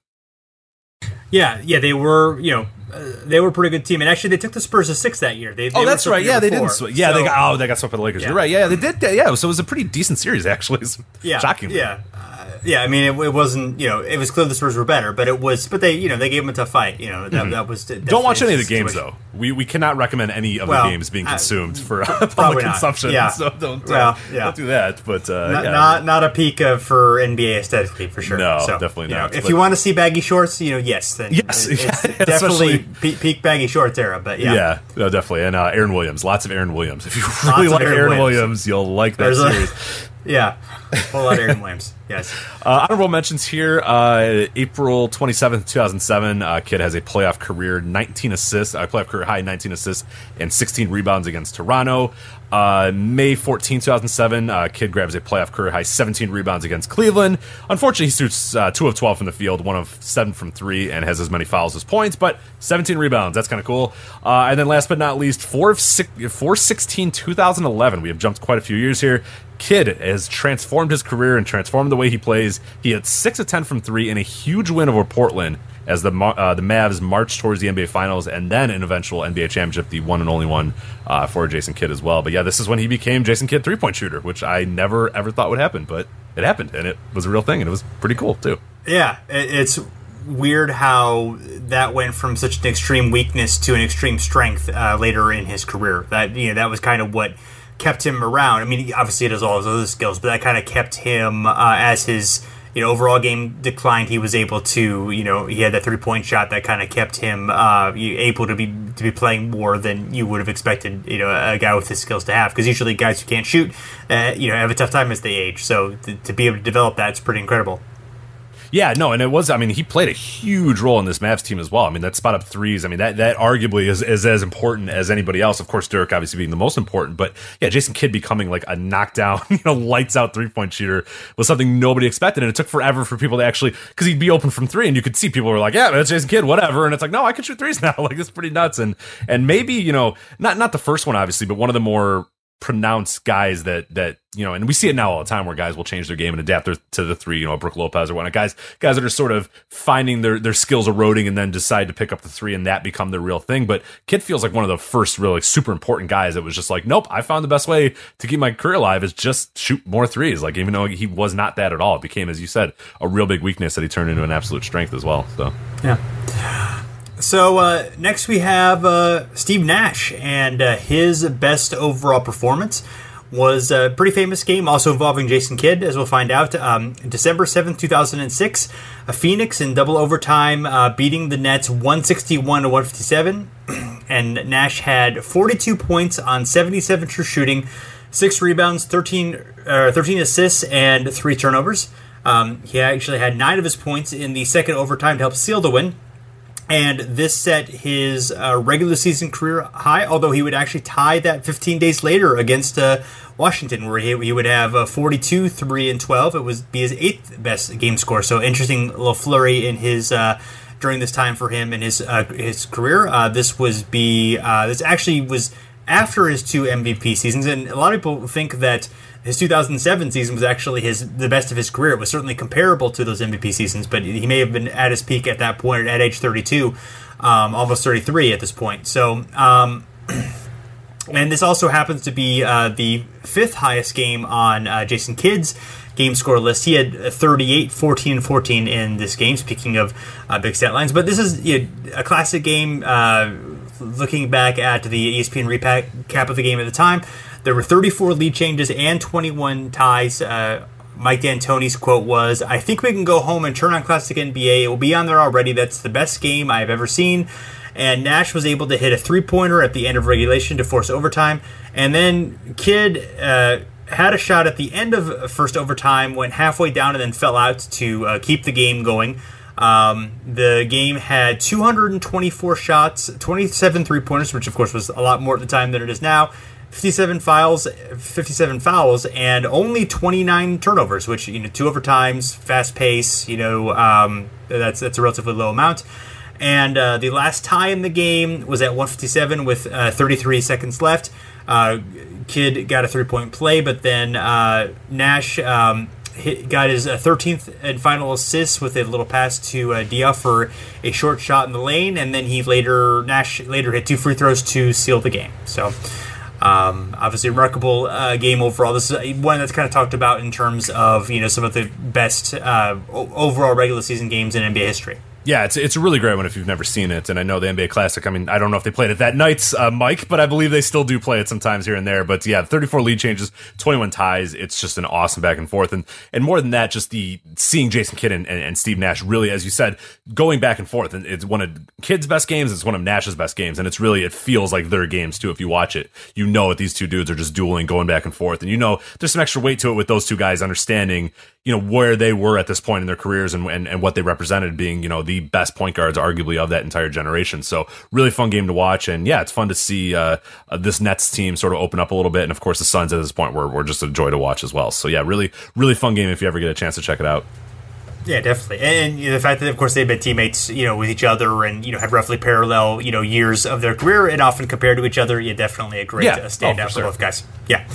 Yeah, yeah, they were, you know, uh, they were a pretty good team, and actually, they took the Spurs to six that year. They, they Oh, that's right. Yeah, they before. didn't. Sw- yeah, they got. Oh, they got swept by the Lakers. Yeah. You're right. Yeah, they did. Yeah, so it was a pretty decent series actually. yeah, shockingly. Yeah, uh, yeah. I mean, it, it wasn't. You know, it was clear the Spurs were better, but it was. But they, you know, they gave them a tough fight. You know, that, that was. Mm-hmm. Don't watch any of the definitely games though. We we cannot recommend any of Well, the games being uh, consumed for probably public consumption. Yeah. So don't uh, Well, yeah. don't do that. But uh, Not, yeah. not not a peak of for NBA aesthetically for sure. No, So, definitely you know, not, if but- you want to see baggy shorts, you know, yes, then Yes, it's yeah, definitely peak, peak baggy shorts era. But yeah, yeah, no, definitely. And uh, Aaron Williams, lots of Aaron Williams. If you really like Aaron Aaron, Williams. Williams. you'll like that There's series. yeah, a lot of Aaron Williams. Yes, Uh, honorable mentions here. Uh, April 27th, 2007, uh, Kidd has a playoff career 19 assists, uh, playoff career high 19 assists and 16 rebounds against Toronto. Uh, May 14, 2007, uh, Kidd grabs a playoff career high 17 rebounds against Cleveland. Unfortunately, he shoots uh, 2 of 12 from the field, 1 of 7 from 3, and has as many fouls as points, but 17 rebounds. That's kind of cool. And then last but not least, 4 of 6, 4 16, 2011. We have jumped quite a few years here. Kidd has transformed his career and transformed the way he plays. He had six of ten from three in a huge win over Portland as the uh, the Mavs marched towards the NBA Finals and then an eventual NBA championship, the one and only one uh, for Jason Kidd as well. But yeah, this is when he became Jason Kidd three point shooter, which I never ever thought would happen, but it happened and it was a real thing and it was pretty cool too. yeah. It's weird how that went from such an extreme weakness to an extreme strength uh, later in his career. That you know that was kind of what kept him around. I mean, obviously it has all his other skills, but that kind of kept him uh, as his you know overall game declined. He was able to you know he had that three point shot that kind of kept him uh, able to be to be playing more than you would have expected. You know, a guy with his skills to have because usually guys who can't shoot, uh, you know, have a tough time as they age. So to, to be able to develop that is pretty incredible. Yeah, no, and it was. I mean, he played a huge role in this Mavs team as well. I mean, that spot up threes. I mean, that that arguably is, is as important as anybody else. Of course, Dirk obviously being the most important, but yeah, Jason Kidd becoming like a knockdown, you know, lights out three point shooter was something nobody expected, and it took forever for people to actually because he'd be open from three, and you could see people were like, "Yeah, that's Jason Kidd, whatever," and it's like, "No, I can shoot threes now." like it's pretty nuts, and and maybe you know, not not the first one obviously, but one of the more pronounced guys that that you know, and we see it now all the time where guys will change their game and adapt their, to the three. You know, Brook Lopez or whatnot. Guys, guys that are sort of finding their their skills eroding and then decide to pick up the three and that become their real thing. But Kidd feels like one of the first really like, super important guys that was just like, nope, I found the best way to keep my career alive is just shoot more threes. Like even though he was not that at all, it became, as you said, a real big weakness that he turned into an absolute strength as well. So Yeah. So uh, next we have uh, Steve Nash, and uh, his best overall performance was a pretty famous game, also involving Jason Kidd, as we'll find out. Um, December seventh, two thousand and six, a Phoenix in double overtime, uh, beating the Nets one sixty one to one fifty seven. and Nash had 42 points on 77 true shooting, six rebounds, 13, uh, 13 assists, and three turnovers. Um, he actually had nine of his points in the second overtime to help seal the win. And this set his uh, regular season career high, although he would actually tie that 15 days later against uh, Washington, where he, he would have uh, 42, 3, and 12. It would be his eighth best game score. So interesting little flurry in his uh, during this time for him in his uh, his career. Uh, this was be this actually was after his two MVP seasons, and a lot of people think that his 2007 season was actually his the best of his career. It was certainly comparable to those MVP seasons, but he may have been at his peak at that point at age 32, um, almost 33 at this point. So. Um, and this also happens to be uh, the fifth highest game on uh, Jason Kidd's game score list. He had 38, 14, 14 in this game, speaking of uh, big stat lines. But this is you know, a classic game. Looking back at the ESPN recap of the game at the time, there were 34 lead changes and 21 ties. Uh, Mike D'Antoni's quote was, I think we can go home and turn on Classic NBA. It will be on there already. That's the best game I've ever seen. And Nash was able to hit a three pointer at the end of regulation to force overtime. And then Kidd uh, had a shot at the end of first overtime, went halfway down, and then fell out to uh, keep the game going. Um, the game had 224 shots, 27 three pointers, which of course was a lot more at the time than it is now. 57 fouls, 57 fouls, and only 29 turnovers, which you know two overtimes, fast pace. You know um, that's that's a relatively low amount. And uh, the last tie in the game was at 157 with uh, 33 seconds left. Uh, Kidd got a three point play, but then uh, Nash um, hit, got his 13th uh, and final assist with a little pass to uh, for a short shot in the lane, and then he later Nash later hit two free throws to seal the game. So. Um, obviously, remarkable uh, game overall. This is one that's kind of talked about in terms of you know some of the best uh, overall regular season games in NBA history. Yeah, it's it's a really great one if you've never seen it. And I know the NBA Classic. I mean, I don't know if they played it that night, uh, Mike, but I believe they still do play it sometimes here and there. But yeah, 34 lead changes, 21 ties. It's just an awesome back and forth. And and more than that, just the seeing Jason Kidd and, and, and Steve Nash really, as you said, going back and forth. And it's one of Kidd's best games. It's one of Nash's best games. And it's really it feels like their games too. If you watch it, you know that these two dudes are just dueling, going back and forth. And you know there's some extra weight to it with those two guys understanding you know where they were at this point in their careers and, and, and what they represented being you know the best point guards arguably of that entire generation so really fun game to watch and yeah it's fun to see uh, uh, this nets team sort of open up a little bit and of course the suns at this point were, were just a joy to watch as well so yeah really really fun game if you ever get a chance to check it out yeah, definitely, and you know, the fact that, of course, they've been teammates, you know, with each other, and you know, have roughly parallel, you know, years of their career, and often compared to each other. Yeah, definitely a great yeah. uh, standout oh, for, for sure. both guys. Yeah.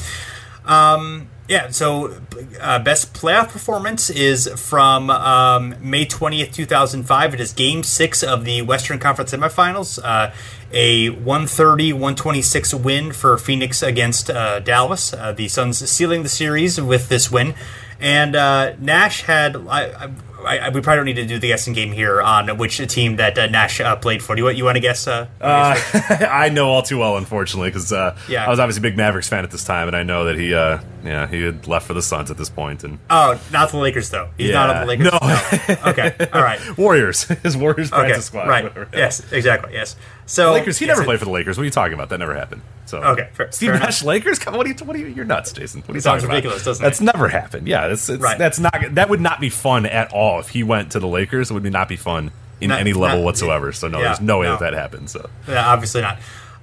Um, yeah, so uh, best playoff performance is from um, May 20th, 2005. It is game six of the Western Conference semifinals. Uh, a 130 126 win for Phoenix against uh, Dallas. Uh, the Suns sealing the series with this win. And uh, Nash had. I, I, we probably don't need to do the guessing game here on which team that uh, Nash uh, played for. Do you, you want to guess? Uh, uh, I know all too well, unfortunately, because uh, Yeah. I was obviously a big Mavericks fan at this time, and I know that he, uh, yeah, he had left for the Suns at this point. and oh, not the Lakers though. He's Yeah. not on the Lakers. No. Okay. All right. Warriors, his Warriors Okay. practice squad, Right. whatever. Yes. Exactly. Yes. So Lakers. He yes, never played for the Lakers. What are you talking about? That never happened. So Okay, fair- Steve fair Nash Lakers. Come what are you? What are you? You're nuts, Jason. What are you talking ridiculous, about? doesn't That's it? never happened. Yeah, it's Right. that's not that would not be fun at all if he went to the Lakers. It would not be fun in Not- any level not- whatsoever. So no, yeah, there's no way no. that that happened. So Yeah, obviously not.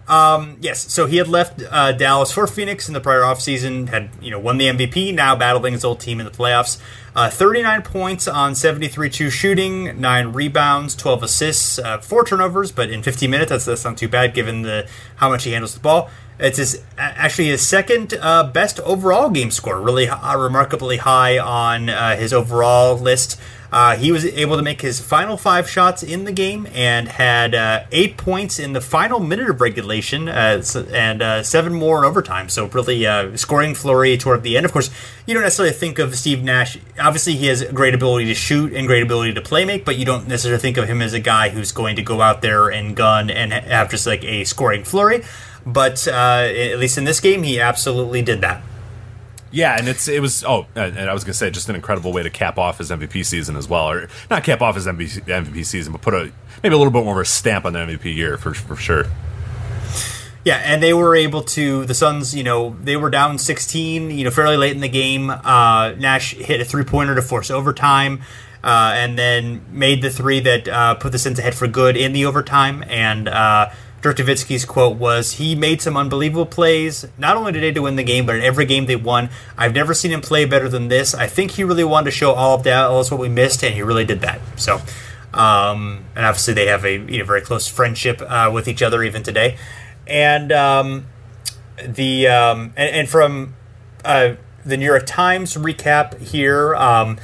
Um, yes, so he had left uh, Dallas for Phoenix in the prior offseason, had you know won the MVP, now battling his old team in the playoffs. Uh, 39 points on 73 2 shooting, 9 rebounds, 12 assists, uh, 4 turnovers, but in 15 minutes, that's, that's not too bad given the how much he handles the ball. It's his, actually his second uh, best overall game score, really uh, remarkably high on uh, his overall list. Uh, he was able to make his final five shots in the game and had uh, eight points in the final minute of regulation uh, and uh, seven more in overtime. So, really uh, scoring flurry toward the end. Of course, you don't necessarily think of Steve Nash. Obviously, he has great ability to shoot and great ability to play make, but you don't necessarily think of him as a guy who's going to go out there and gun and have just like a scoring flurry. But uh, at least in this game, he absolutely did that. Yeah, and it's it was oh, and I was gonna say just an incredible way to cap off his MVP season as well, or not cap off his MVP, MVP season, but put a maybe a little bit more of a stamp on the MVP year for for sure. Yeah, and they were able to. The Suns, you know, they were down 16, you know, fairly late in the game. Uh, Nash hit a three pointer to force overtime, uh, and then made the three that uh, put the Suns ahead for good in the overtime. And uh, Dirk Nowitzki's quote was, "He made some unbelievable plays. Not only did they win the game, but in every game they won. I've never seen him play better than this. I think he really wanted to show all of of what we missed, and he really did that." So. Um, and obviously, they have a you know, very close friendship uh, with each other even today and um, the um, and, and, from uh, the New York Times recap here um,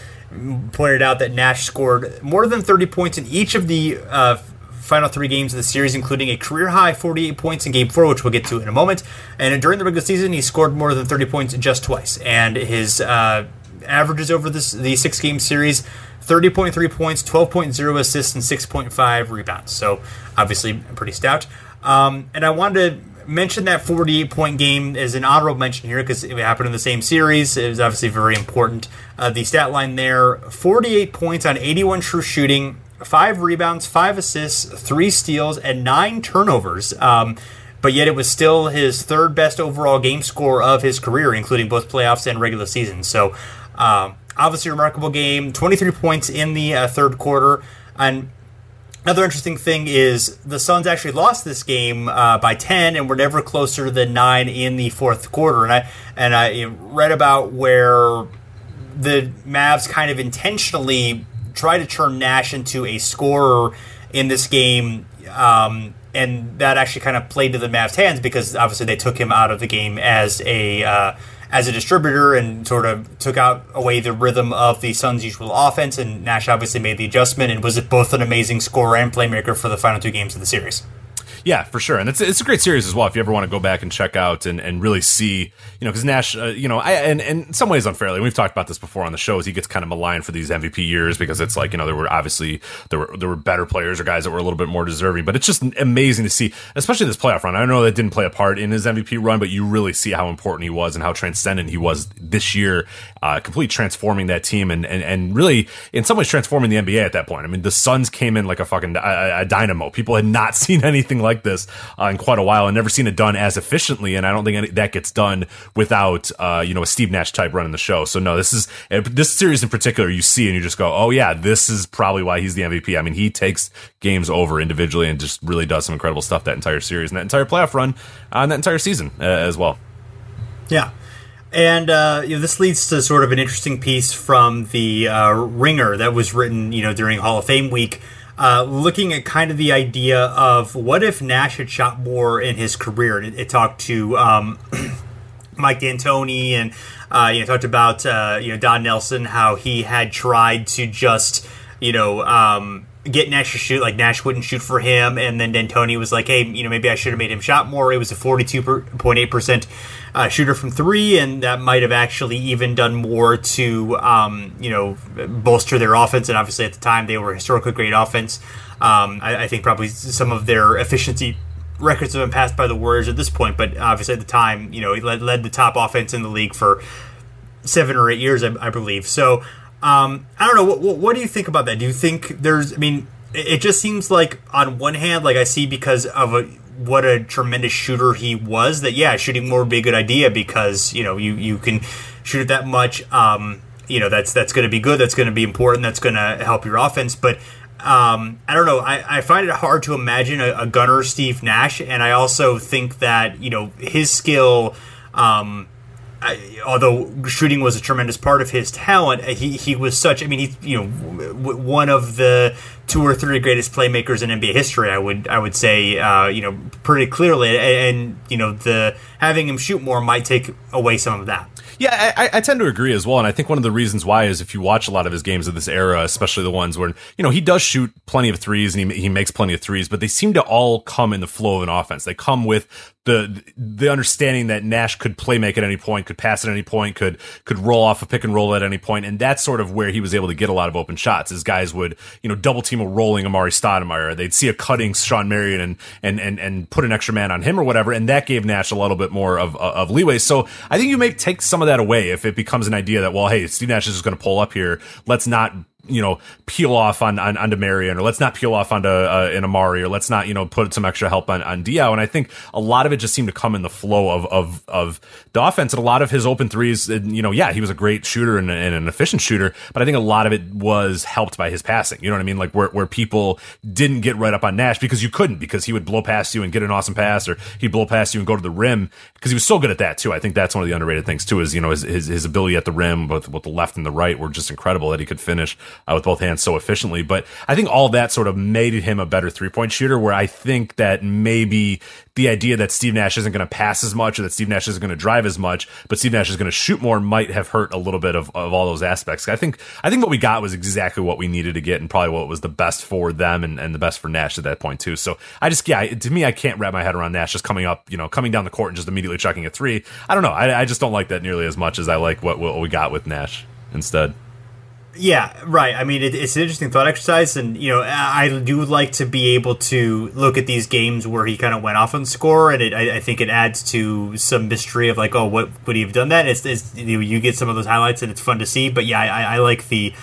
pointed out that Nash scored more than 30 points in each of the uh, final three games of the series, including a career high 48 points in Game Four, which we'll get to in a moment. And during the regular season, he scored more than 30 points just twice, and his uh, averages over this the six game series. 30.3 points, 12.0 assists, and 6.5 rebounds. So, obviously, pretty stout. Um, and I wanted to mention that 48 point game as an honorable mention here because it happened in the same series. It was obviously very important. Uh, the stat line there 48 points on 81 true shooting, five rebounds, five assists, three steals, and nine turnovers. Um, but yet it was still his third best overall game score of his career, including both playoffs and regular season. So, um, obviously, remarkable game. 23 points in the uh, third quarter. And Another interesting thing is the Suns actually lost this game uh, by ten, and were never closer than nine in the fourth quarter. And I and I read about where the Mavs kind of intentionally try to turn Nash into a scorer in this game, um, and that actually kind of played to the Mavs' hands because obviously they took him out of the game as a uh, as a distributor and sort of took out away the rhythm of the Suns' usual offense. And Nash obviously made the adjustment and was both an amazing scorer and playmaker for the final two games of the series. Yeah, for sure, and it's it's a great series as well. If you ever want to go back and check out and, and really see, you know, because Nash, uh, you know, I, and, and in some ways unfairly, we've talked about this before on the shows. He gets kind of maligned for these MVP years because it's like you know there were obviously there were there were better players or guys that were a little bit more deserving, but it's just amazing to see, especially this playoff run. I know that didn't play a part in his MVP run, but you really see how important he was and how transcendent he was this year, uh, completely transforming that team and, and and really in some ways transforming the NBA at that point. I mean, the Suns came in like a fucking a, a dynamo. People had not seen anything like this. Uh, in quite a while and never seen it done as efficiently. And I don't think any, that gets done without, uh, you know, a Steve Nash type running the show. So no, this is, this series in particular, you see and you just go, oh yeah, this is probably why he's the MVP. I mean, he takes games over individually and just really does some incredible stuff that entire series and that entire playoff run on that entire season uh, as well. Yeah. And uh, you know, this leads to sort of an interesting piece from the uh, Ringer that was written, you know, during Hall of Fame week, uh, looking at kind of the idea of what if Nash had shot more in his career. It, it talked to um, Mike D'Antoni and uh, you know talked about uh, you know Don Nelson how he had tried to just you know um, get Nash to shoot like Nash wouldn't shoot for him, and then D'Antoni was like, hey, you know maybe I should have made him shot more. It was a forty two point eight percent uh, shooter from three, and that might have actually even done more to um, you know bolster their offense. And obviously, at the time, they were historically great offense. Um, I, I, think probably some of their efficiency records have been passed by the Warriors at this point, but obviously at the time, you know, he led, led the top offense in the league for seven or eight years, I, I believe. So um, I don't know. What, what, what do you think about that? Do you think there's? I mean, it, it just seems like on one hand, like I see because of a what a tremendous shooter he was that yeah shooting more would be a good idea because you know you you can shoot it that much um, you know that's that's going to be good that's going to be important that's going to help your offense but um, I don't know. I, I find it hard to imagine a, a, gunner Steve Nash, and I also think that you know his skill. Um, I, although shooting was a tremendous part of his talent, he he was such. I mean, he's you know one of the two or three greatest playmakers in NBA history. I would I would say uh, you know pretty clearly, and, and, you know the having him shoot more might take away some of that. Yeah, I, I, tend to agree as well, and I think one of the reasons why is if you watch a lot of his games of this era, especially the ones where you know he does shoot plenty of threes and he he makes plenty of threes, but they seem to all come in the flow of an offense. They come with the the understanding that Nash could play make at any point, could pass at any point, could could roll off a pick and roll at any point, and that's sort of where he was able to get a lot of open shots. As guys would you know double team a rolling Amar'e Stoudemire, they'd see a cutting Shawn Marion and and and and put an extra man on him or whatever, and that gave Nash a little bit more of of leeway. So I think you may take some of that away if it becomes an idea that well, hey, Steve Nash is just going to pull up here. Let's not you know peel off on, on onto Marion or let's not peel off onto uh, an Amar'e or let's not you know put some extra help on on Diaw. And I think a lot of it just seemed to come in the flow of of of the offense and a lot of his open threes. You know, yeah, he was a great shooter and, and an efficient shooter, but I think a lot of it was helped by his passing. You know what I mean? Like where where people didn't get right up on Nash because you couldn't because he would blow past you and get an awesome pass or he'd blow past you and go to the rim because he was so good at that too. I think that's one of the underrated things too is you know his his, his ability at the rim both with the left and the right were just incredible that he could finish uh, with both hands so efficiently. But I think all that sort of made him a better three point shooter. Where I think that maybe the idea that Steve Nash isn't going to pass as much or that Steve Nash isn't going to drive as much, but Steve Nash is going to shoot more might have hurt a little bit of, of all those aspects. I think I think what we got was exactly what we needed to get and probably what was the best for them and, and the best for Nash at that point too. So I just yeah, to me I can't wrap my head around Nash just coming up, you know, coming down the court and just immediately chucking a three. I don't know. I, I just don't like that nearly as much as I like what, what we got with Nash instead. Yeah, right. I mean, it, it's an interesting thought exercise, and you know, I do like to be able to look at these games where he kind of went off on score, and it, I, I, think it adds to some mystery of like, oh, what would he have done that? It's, it's you, know, you get some of those highlights, and it's fun to see. But yeah, I, I like the.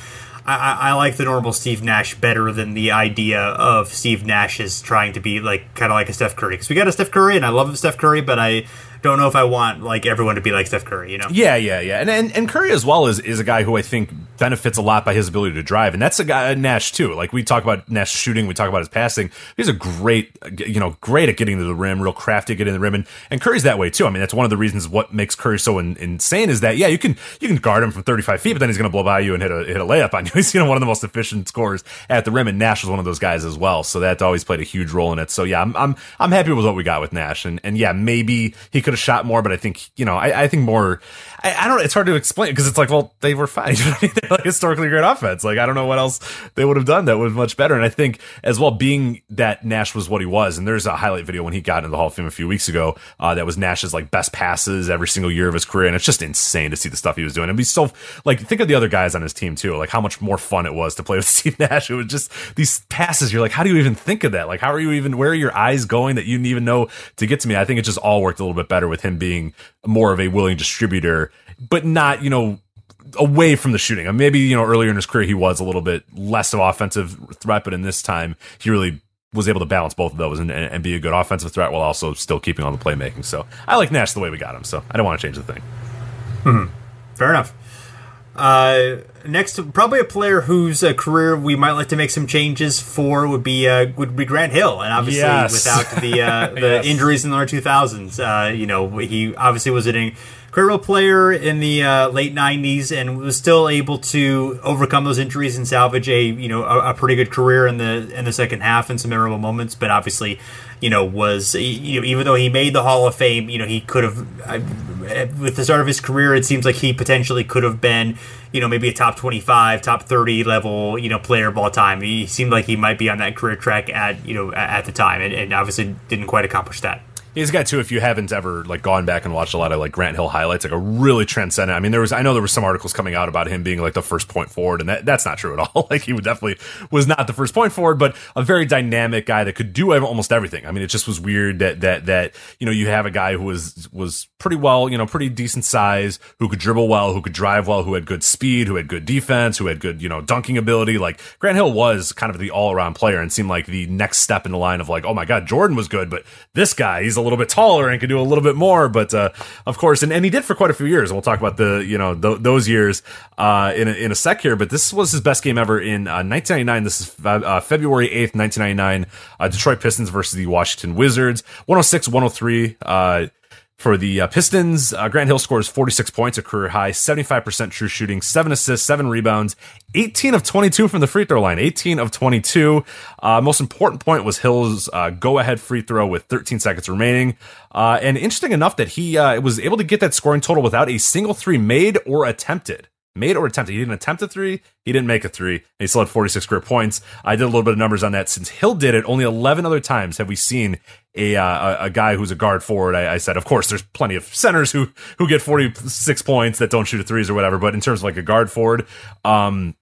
I, I, like the normal Steve Nash better than the idea of Steve Nash is trying to be like kind of like a Steph Curry because we got a Steph Curry and I love Steph Curry, but I don't know if I want like everyone to be like Steph Curry, you know? Yeah, yeah, yeah. And and, and Curry as well is is a guy who I think benefits a lot by his ability to drive, and that's a guy uh, Nash too. Like we talk about Nash shooting, we talk about his passing. He's a great, uh, you know, great at getting to the rim, real crafty at getting to the rim, and, and Curry's that way too. I mean, that's one of the reasons what makes Curry so in, insane is that yeah, you can you can guard him from 35 feet, but then he's going to blow by you and hit a hit a layup on you. He's you know one of the most efficient scorers at the rim, and Nash was one of those guys as well. So that always played a huge role in it. So yeah, I'm I'm I'm happy with what we got with Nash, and and yeah, maybe he could have shot more, but I think you know I, I think more. I, I don't. It's hard to explain because it's like well they were fine. They're like historically great offense. Like I don't know what else they would have done that was much better. And I think as well, being that Nash was what he was, and there's a highlight video when he got into the Hall of Fame a few weeks ago uh, that was Nash's like best passes every single year of his career, and it's just insane to see the stuff he was doing. And be so like think of the other guys on his team too, like how much more fun it was to play with Steve Nash. It was just these passes. You're like, how do you even think of that? Like, how are you even? Where are your eyes going that you didn't even know to get to me? I think it just all worked a little bit better with him being more of a willing distributor, but not you know away from the shooting. Maybe you know earlier in his career he was a little bit less of offensive threat, but in this time he really was able to balance both of those and, and be a good offensive threat while also still keeping on the playmaking. So I like Nash the way we got him. So I don't want to change the thing. Mm-hmm. Fair enough. Uh, next, probably a player whose uh, career we might like to make some changes for would be uh, would be Grant Hill, and obviously yes. without the uh, the yes. injuries in the early two thousands, uh, you know he obviously was an incredible player in the uh, late '90s and was still able to overcome those injuries and salvage a you know a, a pretty good career in the in the second half and some memorable moments. But obviously, you know, was you know even though he made the Hall of Fame, you know he could have with the start of his career, it seems like he potentially could have been you know maybe a top 25 top 30 level you know player of all time he seemed like he might be on that career track at you know at the time and, and obviously didn't quite accomplish that He's got too. If you haven't ever like gone back and watched a lot of like Grant Hill highlights, like a really transcendent. I mean, there was I know there were some articles coming out about him being like the first point forward, and that that's not true at all. like he definitely was not the first point forward, but a very dynamic guy that could do almost everything. I mean, it just was weird that that that you know you have a guy who was was pretty well, you know, pretty decent size, who could dribble well, who could drive well, who had good speed, who had good defense, who had good you know dunking ability. Like Grant Hill was kind of the all around player and seemed like the next step in the line of like, oh my god, Jordan was good, but this guy he's a little bit taller and could do a little bit more. But uh, of course, and, and he did for quite a few years. We'll talk about the you know th- those years uh, in a, in a sec here. But this was his best game ever in uh, 1999. This is uh, February 8th, 1999. Uh, Detroit Pistons versus the Washington Wizards. 106, 103. For the uh, Pistons, uh, Grant Hill scores 46 points, a career high, 75% true shooting, 7 assists, 7 rebounds, 18 of 22 from the free throw line, 18 of 22. Uh, most important point was Hill's uh, go ahead free throw with 13 seconds remaining. Uh, and interesting enough that he uh, was able to get that scoring total without a single three made or attempted made or attempted. He didn't attempt a three. He didn't make a three. he still had 46 career points. I did a little bit of numbers on that. Since Hill did it, only 11 other times have we seen a uh, a, guy who's a guard forward. I, I, said, of course, there's plenty of centers who who get 46 points that don't shoot a threes or whatever. But in terms of like a guard forward, um,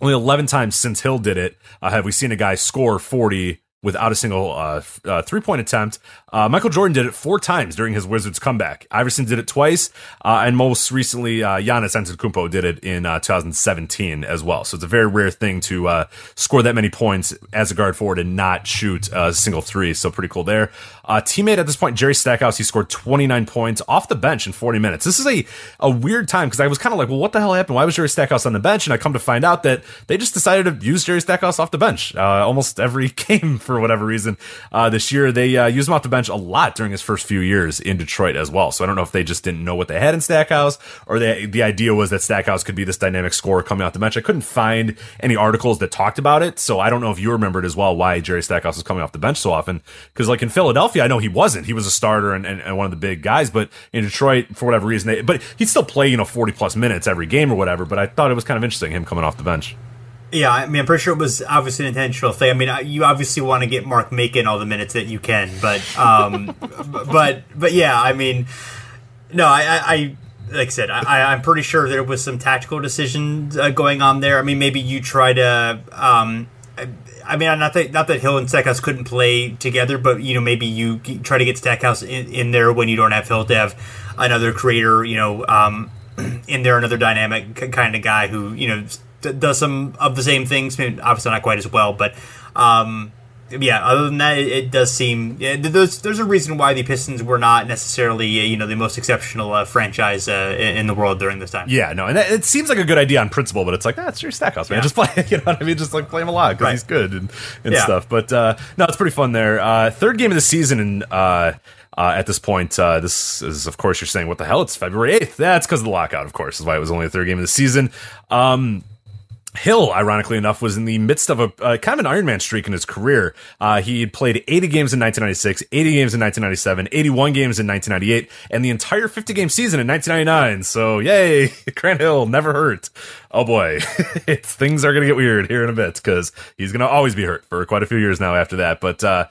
only 11 times since Hill did it uh, have we seen a guy score 40 without a single uh, uh, three point attempt. Uh, Michael Jordan did it four times during his Wizards comeback. Iverson did it twice, uh, and most recently, uh, Giannis Antetokounmpo did it in uh, 2017 as well. So it's a very rare thing to uh, score that many points as a guard forward and not shoot a single three. So pretty cool there. Uh, teammate at this point, Jerry Stackhouse, he scored 29 points off the bench in 40 minutes. This is a, a weird time because I was kind of like, well, what the hell happened? Why was Jerry Stackhouse on the bench? And I come to find out that they just decided to use Jerry Stackhouse off the bench uh, almost every game for whatever reason. Uh, this year, they uh, used him off the bench a lot during his first few years in Detroit as well. So I don't know if they just didn't know what they had in Stackhouse or they, the idea was that Stackhouse could be this dynamic scorer coming off the bench. I couldn't find any articles that talked about it. So I don't know if you remembered as well why Jerry Stackhouse was coming off the bench so often. Because like in Philadelphia, I know he wasn't. He was a starter and, and, and, one of the big guys, but in Detroit, for whatever reason, they, but he'd still play, you know, 40 plus minutes every game or whatever. But I thought it was kind of interesting him coming off the bench. Yeah, I mean, I'm pretty sure it was obviously an intentional thing. I mean, you obviously want to get Mark Macon all the minutes that you can, but, um, but, but yeah, I mean, no, I, I, like I said, I, I'm pretty sure there was some tactical decisions uh, going on there. I mean, maybe you try to, um, I mean, not that not that Hill and Stackhouse couldn't play together, but you know, maybe you try to get Stackhouse in, in there when you don't have Hill to have another creator, you know, um, in there, another dynamic kind of guy who you know does some of the same things. Obviously not quite as well, but um, yeah. Other than that, it, it does seem yeah, there's there's a reason why the Pistons were not necessarily you know the most exceptional uh, franchise uh, in the world during this time. Yeah, no, and it seems like a good idea on principle, but it's like that's ah, your Stackhouse man. Yeah. Just play, you know what I mean? Just like play him a lot because right. he's good and, and yeah. stuff. But uh, no, it's pretty fun there. Uh, third game of the season and. Uh, uh, at this point, uh, this is, of course, you're saying, what the hell? It's February 8th. That's because of the lockout, of course, is why it was only the third game of the season. Um, Hill, ironically enough, was in the midst of a uh, kind of an Iron Man streak in his career. Uh, he had played 80 games in 1996, 80 games in 1997, 81 games in 1998, and the entire 50 game season in 1999. So, yay, Grant Hill never hurt. Oh boy, things are going to get weird here in a bit because he's going to always be hurt for quite a few years now after that. But, uh,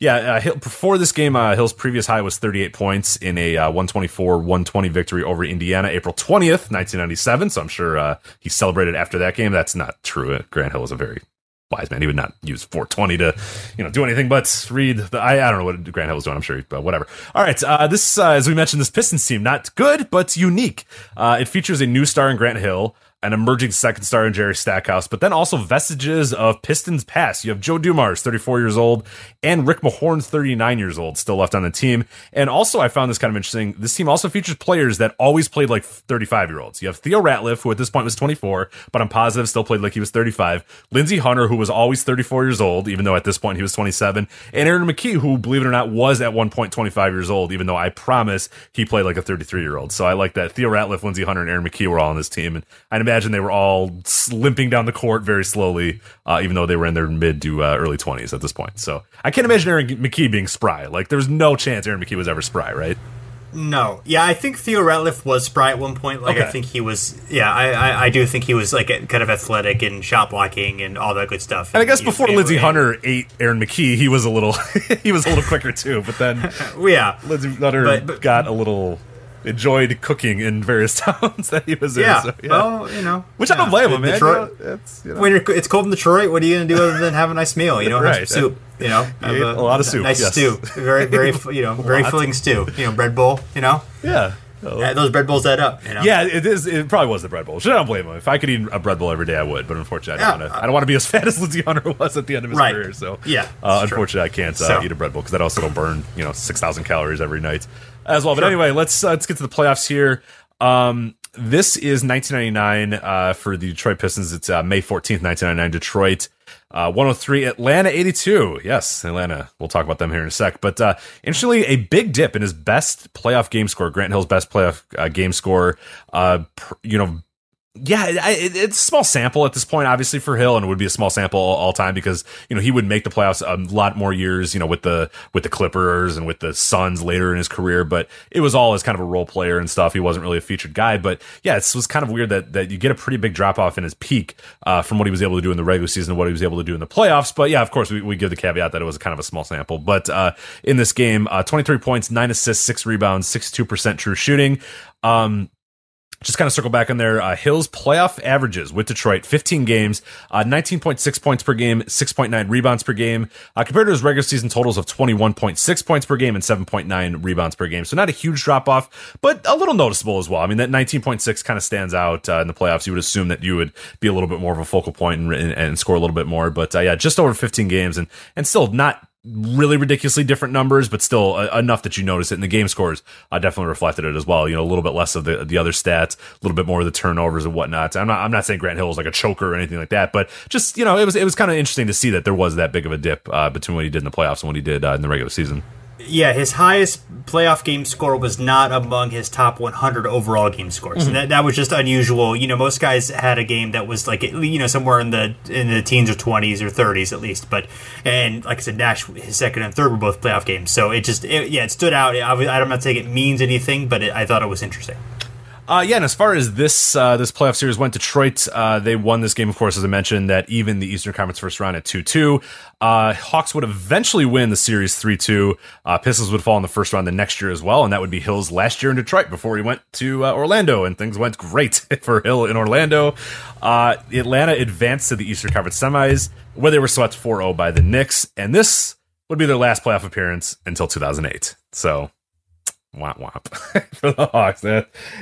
yeah, uh, Hill, before this game, uh, Hill's previous high was 38 points in a uh, 124 120 victory over Indiana, April 20th, 1997. So I'm sure uh, he celebrated after that game. That's not true. Grant Hill is a very wise man. He would not use 420 to, you know, do anything but read the. I, I don't know what Grant Hill was doing. I'm sure, but whatever. All right. Uh, this, uh, as we mentioned, this Pistons team not good, but unique. Uh, it features a new star in Grant Hill an emerging second star in Jerry Stackhouse, but then also vestiges of Pistons past. You have Joe Dumars, 34 years old, and Rick Mahorn, 39 years old, still left on the team. And also, I found this kind of interesting. This team also features players that always played like 35 year olds. You have Theo Ratliff, who at this point was 24, but I'm positive still played like he was 35. Lindsey Hunter, who was always 34 years old, even though at this point he was 27. And Aaron McKie, who, believe it or not, was at one point 25 years old, even though I promise he played like a 33 year old. So I like that Theo Ratliff, Lindsey Hunter, and Aaron McKie were all on this team. And I'd imagine they were all limping down the court very slowly, uh, even though they were in their mid to uh, early 20s at this point. So I can't imagine Aaron McKie being spry. Like, there was no chance Aaron McKie was ever spry, right? No, yeah, I think Theo Ratliff was spry at one point. Like, okay. I think he was. Yeah, I, I, I, do think he was like kind of athletic and shot blocking and all that good stuff. And, and I guess before Lindsey Hunter ate Aaron McKie, he was a little he was a little quicker too. But then, yeah, Lindsey Hunter but, but, got a little enjoyed cooking in various towns that he was yeah. in. So, yeah, well, you know, which yeah. I don't blame him. Detroit, you know, it's, you know. When you're, it's cold in Detroit, what are you going to do other than have a nice meal? You know, right. have soup. You know, a, a, lot of soup, nice yes. stew, very, very, you know, very filling stew. You know, bread bowl. You know, yeah. Yeah, those bread bowls add up. You know? Yeah, it is. It probably was the bread bowl. Should I don't blame him. If I could eat a bread bowl every day, I would. But unfortunately, I don't yeah, want to. I don't want to be as fat as Lindsey Hunter was at the end of his right. career. So yeah, uh, unfortunately, true. I can't uh, so. eat a bread bowl because that also don't burn you know six thousand calories every night as well. But sure. anyway, let's uh, let's get to the playoffs here. Um, this is 1999 uh, for the Detroit Pistons. It's uh, May 14th, 1999. Detroit uh, 103, Atlanta 82. Yes, Atlanta. We'll talk about them here in a sec. But uh, interestingly, a big dip in his best playoff game score. Grant Hill's best playoff uh, game score. Uh, you know, yeah, it, it's a small sample at this point, obviously for Hill, and it would be a small sample all, all, time because you know he would make the playoffs a lot more years, you know, with the with the Clippers and with the Suns later in his career. But it was all as kind of a role player and stuff. He wasn't really a featured guy. But yeah, it was kind of weird that that you get a pretty big drop off in his peak uh, from what he was able to do in the regular season to what he was able to do in the playoffs. But yeah, of course, we, we give the caveat that it was kind of a small sample. But uh, in this game, uh, 23 points, nine assists, six rebounds, 62% true shooting. Um, just kind of circle back on there. Uh, Hills playoff averages with Detroit: 15 games, uh, 19.6 points per game, 6.9 rebounds per game, uh, compared to his regular season totals of 21.6 points per game and 7.9 rebounds per game. So not a huge drop off, but a little noticeable as well. I mean, that 19.6 kind of stands out uh, in the playoffs. You would assume that you would be a little bit more of a focal point and, and, and score a little bit more, but uh, yeah, just over 15 games and and still not really ridiculously different numbers, but still uh, enough that you notice it. And the game scores uh, definitely reflected it as well. You know, a little bit less of the the other stats, a little bit more of the turnovers and whatnot. I'm not I'm not saying Grant Hill was like a choker or anything like that, but just you know, it was it was kind of interesting to see that there was that big of a dip uh, between what he did in the playoffs and what he did uh, in the regular season. Yeah, his highest playoff game score was not among his top 100 overall game scores. Mm-hmm. That, that was just unusual. You know, most guys had a game that was like you know somewhere in the in the teens or 20s or 30s at least. But and like I said, Nash his second and third were both playoff games. So it just it, yeah, it stood out. I, I'm not saying it means anything, but it, I thought it was interesting. Uh, yeah, and as far as this uh, this playoff series went, Detroit uh, they won this game, of course, as I mentioned, that even the Eastern Conference first round at two two. Uh, Hawks would eventually win the series three two. Uh, Pistons would fall in the first round the next year as well, and that would be Hill's last year in Detroit before he went to uh, Orlando, and things went great for Hill in Orlando. Atlanta advanced to the Eastern Conference semis, where they were swept 4-0 by the Knicks, and this would be their last playoff appearance until 2008. So womp womp for the Hawks.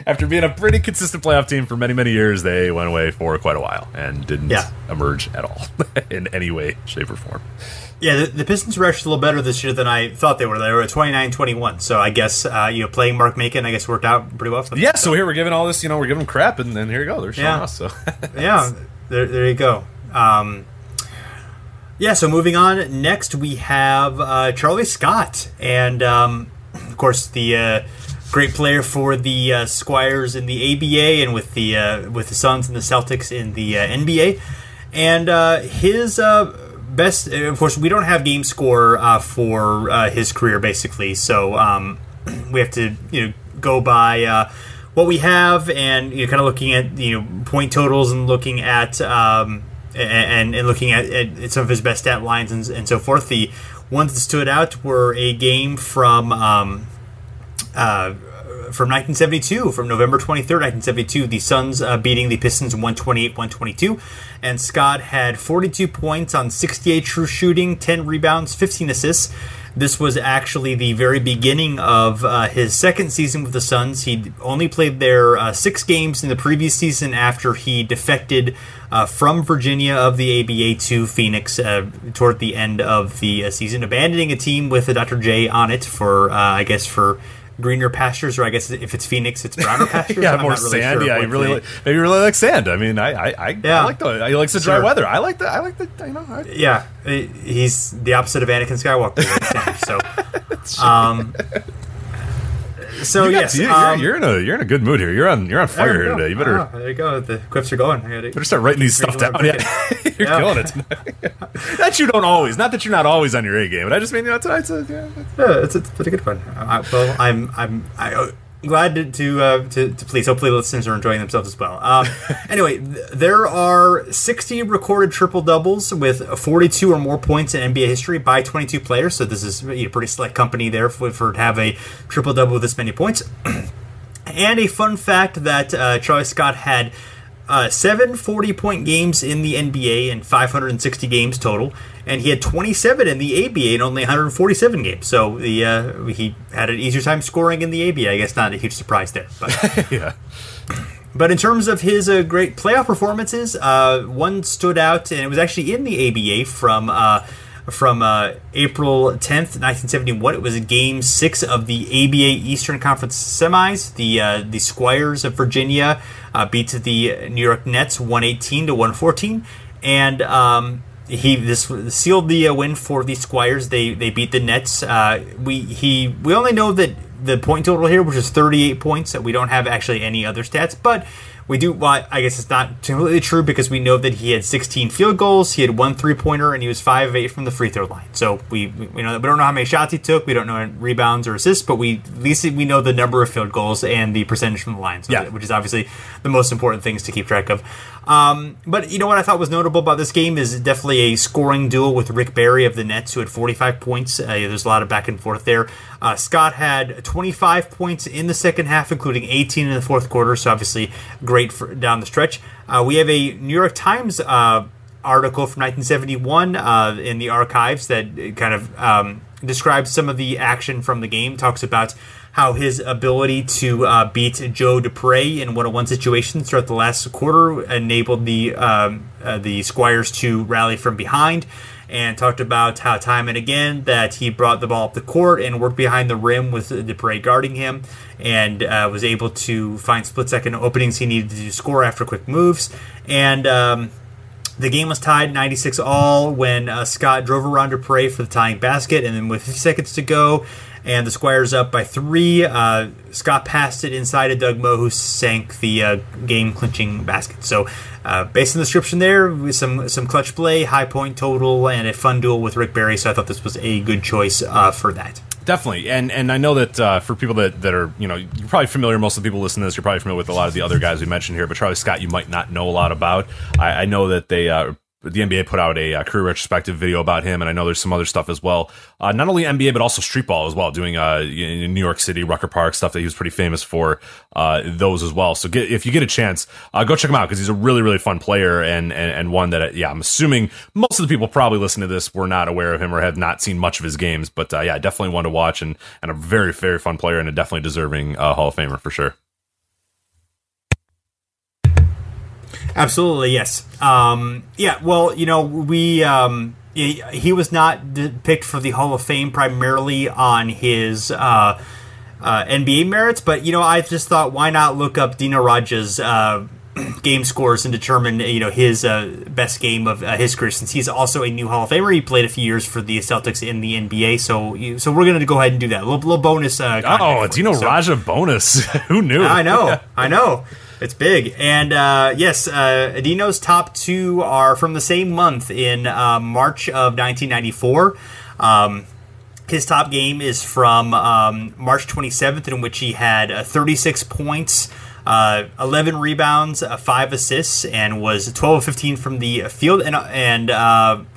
After being a pretty consistent playoff team for many, many years, they went away for quite a while and didn't yeah. emerge at all in any way, shape, or form. Yeah, the, the, Pistons were actually a little better this year than I thought they were. They were at 29-21. So I guess uh, you know playing Mark Macon, I guess worked out pretty well for them. Yeah. So, here we're giving all this, you know, we're giving them crap, and then here you go, they're showing yeah. us. So yeah, there, there you go. Um, yeah. So moving on, next we have uh, Charlie Scott, and um, of course, the uh, great player for the uh, Squires in the ABA and with the uh, with the Suns and the Celtics in the uh, NBA. And uh, his uh, best, of course, we don't have game score for his career basically, so um, we have to you know go by what we have and you kind of looking at you know point totals and looking at. Um, and, and looking at, at, some of his best stat lines and, and so forth. The ones that stood out were a game from um, uh, from 1972, from November 23rd, 1972, the Suns uh, beating the Pistons 128-122, and Scott had 42 points on 68 true shooting, 10 rebounds, 15 assists. This was actually the very beginning of uh, his second season with the Suns. He only played there uh, six games in the previous season after he defected uh, from Virginia of the ABA to Phoenix uh, toward the end of the uh, season, abandoning a team with a Dr. J on it for, I guess, for greener pastures, or I guess if it's Phoenix, it's browner pastures. yeah, more really sand. Sure yeah, you really like, maybe you really like sand. I mean, I I, I, yeah. I like the he likes the dry sure. weather. I like the I like the you know. I, yeah, he's the opposite of Anakin Skywalker. so, um, so you yes, you're, um, you're, in a you're in a good mood here. You're on you're on fire here today. You better oh, there you go. The quips are going. I better start writing these stuff down. Yeah. you're yeah. killing it. that you don't always. Not that you're not always on your A game, but I just mean you know tonight's a yeah, yeah it's, a, it's a pretty good one. I, well, I'm I'm I glad to to, uh, to, to please. Hopefully, the listeners are enjoying themselves as well. Um, anyway, th- there are 60 recorded triple doubles with 42 or more points in NBA history by 22 players. So this is a pretty select company there for, for to have a triple double with this many points. and a fun fact that uh, Charlie Scott had uh, seven 40 point games in the NBA and 560 games total, and he had 27 in the ABA and only 147 games. So the uh, he had an easier time scoring in the ABA. I guess not a huge surprise there. But yeah. But in terms of his uh, great playoff performances, uh, one stood out, and it was actually in the ABA from uh, from uh, April 10th, 1971. It was Game Six of the ABA Eastern Conference Semis. The uh, the Squires of Virginia uh, beat the New York Nets 118 to 114, and um, he this sealed the uh, win for the Squires. They they beat the Nets. Uh, we he we only know that the point total here, which is 38 points. That We don't have actually any other stats, but we do. Well, I guess it's not completely true because we know that he had 16 field goals, he had one three pointer, and he was five of eight from the free throw line. So we we know that we don't know how many shots he took. We don't know rebounds or assists, but we at least we know the number of field goals and the percentage from the line. So yeah. which is obviously the most important things to keep track of. Um, but you know what I thought was notable about this game is definitely a scoring duel with Rick Barry of the Nets, who had 45 points. Uh, there's a lot of back and forth there. Uh, Scott had 25 points in the second half, including 18 in the fourth quarter. So obviously great for down the stretch. Uh, we have a New York Times uh, article from 1971 uh, in the archives that kind of um, describes some of the action from the game. Talks about how his ability to uh, beat Joe DePre in one-on-one situations throughout the last quarter enabled the um, uh, the Squires to rally from behind, and talked about how time and again that he brought the ball up the court and worked behind the rim with DePre guarding him, and uh, was able to find split-second openings he needed to score after quick moves, and. Um, the game was tied 96 all when uh, Scott drove around DePre for the tying basket, and then with 50 seconds to go, and the Squires up by three. Uh, Scott passed it inside of Doug Moe, who sank the uh, game clinching basket. So, uh, based on the description there, with some some clutch play, high point total, and a fun duel with Rick Barry. So I thought this was a good choice uh, for that. Definitely, and and I know that uh, for people that, that are you know you're probably familiar. Most of the people listening to this, you're probably familiar with a lot of the other guys we mentioned here. But Charlie Scott, you might not know a lot about. I, I know that they uh, the NBA put out a, uh, career retrospective video about him, and I know there's some other stuff as well. Uh, not only NBA, but also streetball as well, doing uh, in New York City, Rucker Park stuff that he was pretty famous for. Uh, those as well. So get, if you get a chance, uh, go check him out because he's a really really fun player and, and and one that yeah, I'm assuming most of the people probably listening to this were not aware of him or have not seen much of his games. But uh, yeah, definitely one to watch and and a very very fun player and a definitely deserving Hall of Famer for sure. Absolutely, yes. Um, yeah, well, you know, we um, he, was not picked for the Hall of Fame primarily on his uh, uh, NBA merits, but you know, I just thought, why not look up Dino Radja's uh, game scores and determine you know his uh, best game of uh, his career since he's also a new Hall of Famer. He played a few years for the Celtics in the NBA, so so we're gonna go ahead and do that. A little, little bonus. Uh, oh, Dino so, Radja bonus. Who knew? I know, I know. It's big. And uh, yes, uh, Adino's top two are from the same month in uh, March of 1994. Um, his top game is from um, March 27th, in which he had uh, 36 points, uh, 11 rebounds, uh, 5 assists, and was 12 of 15 from the field, and, and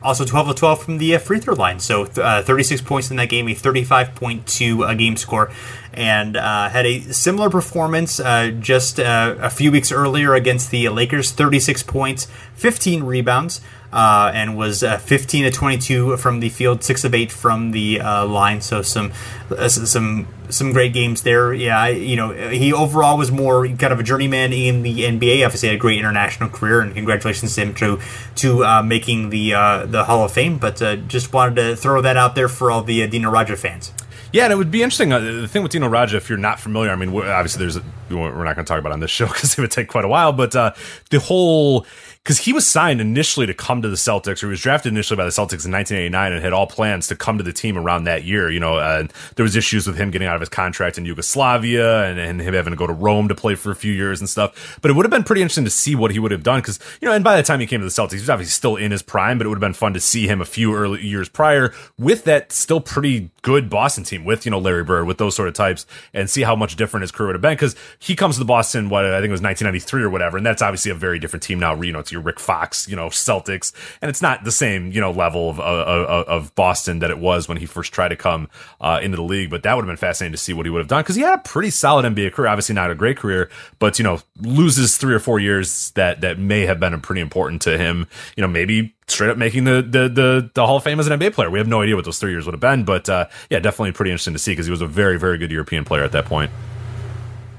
also 12 of 12 from the free throw line. So uh, 36 points in that game, a 35.2 game score and uh, had a similar performance uh, just uh, a few weeks earlier against the Lakers 36 points, 15 rebounds, uh, and was uh, 15 to 22 from the field, 6 of 8 from the uh, line. So some some some great games there. Yeah, you know, he overall was more kind of a journeyman in the NBA. Obviously, had a great international career, and congratulations to him to to making the the Hall of Fame. But just wanted to throw that out there for all the Dino Radja fans. Yeah, and it would be interesting. Uh, the thing with Dino Radja, if you're not familiar, I mean, obviously there's a, we're not going to talk about on this show because it would take quite a while. But uh, the whole because he was signed initially to come to the Celtics, or he was drafted initially by the Celtics in 1989, and had all plans to come to the team around that year. You know, uh, there was issues with him getting out of his contract in Yugoslavia, and, and, him having to go to Rome to play for a few years and stuff. But it would have been pretty interesting to see what he would have done, because you know, and by the time he came to the Celtics, he was obviously still in his prime, but it would have been fun to see him a few early years prior with that still pretty good Boston team, with you know Larry Bird, with those sort of types, and see how much different his career would have been. Because he comes to the Boston, what I think it was 1993 or whatever, and that's obviously a very different team now. You know, your Rick Fox you know Celtics, and it's not the same you know level of of, of Boston that it was when he first tried to come uh, into the league. But that would have been fascinating to see what he would have done because he had a pretty solid NBA career. Obviously, not a great career, but you know loses three or four years that that may have been pretty important to him. You know, maybe straight up making the, the the the, Hall of Fame as an NBA player. We have no idea what those three years would have been, but uh, yeah, definitely pretty interesting to see because he was a very very good European player at that point.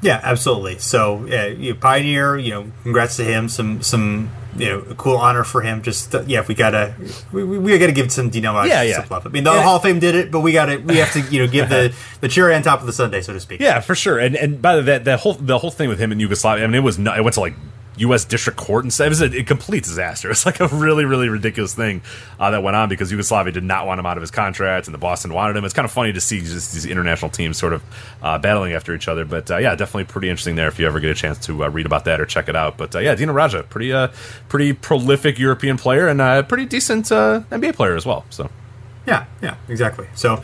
Yeah, absolutely. So, yeah, you pioneer. You know, congrats to him. Some some you know, a cool honor for him. Just uh, yeah, we gotta we, we gotta give some Dino yeah, yeah. some love. I mean, the yeah. Hall of Fame did it, but we gotta we have to you know give the the cherry on top of the sundae, so to speak. Yeah, for sure. And and by the that that whole the whole thing with him in Yugoslavia, I mean, it was not, it went to like U.S. District Court and stuff. It was a, a, complete disaster. It's like a really, really ridiculous thing uh, that went on because Yugoslavia did not want him out of his contract and the Boston wanted him. It's kind of funny to see just these international teams sort of uh, battling after each other. But uh, yeah, definitely pretty interesting there if you ever get a chance to uh, read about that or check it out. But uh, yeah, Dino Radja, pretty, uh, pretty prolific European player and a pretty decent NBA player as well. So yeah, yeah, exactly. So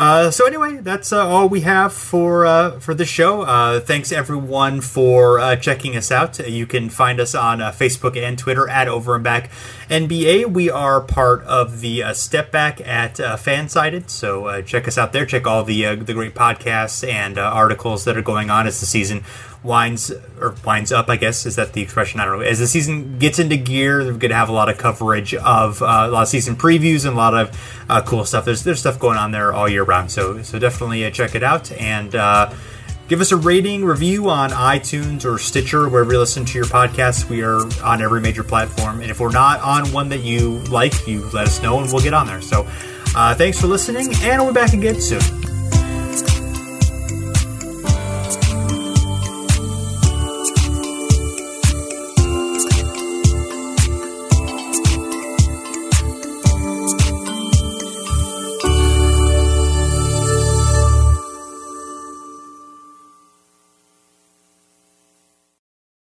Uh, so anyway, that's uh, all we have for uh, for the show. Uh, thanks everyone for uh, checking us out. You can find us on uh, Facebook and Twitter at Over and Back NBA. We are part of the Step Back at Fansided, so check us out there. Check all the the great podcasts and articles that are going on as the season winds or winds up. I guess is that the expression? I don't know. As the season gets into gear, we're going to have a lot of coverage of uh, a lot of season previews and a lot of uh, cool stuff. There's there's stuff going on there all year round. So so definitely uh, check it out and. Uh, give us a rating review on iTunes or Stitcher, wherever you listen to your podcasts. We are on every major platform. And if we're not on one that you like, you let us know and we'll get on there. So uh, thanks for listening, and we'll be back again soon.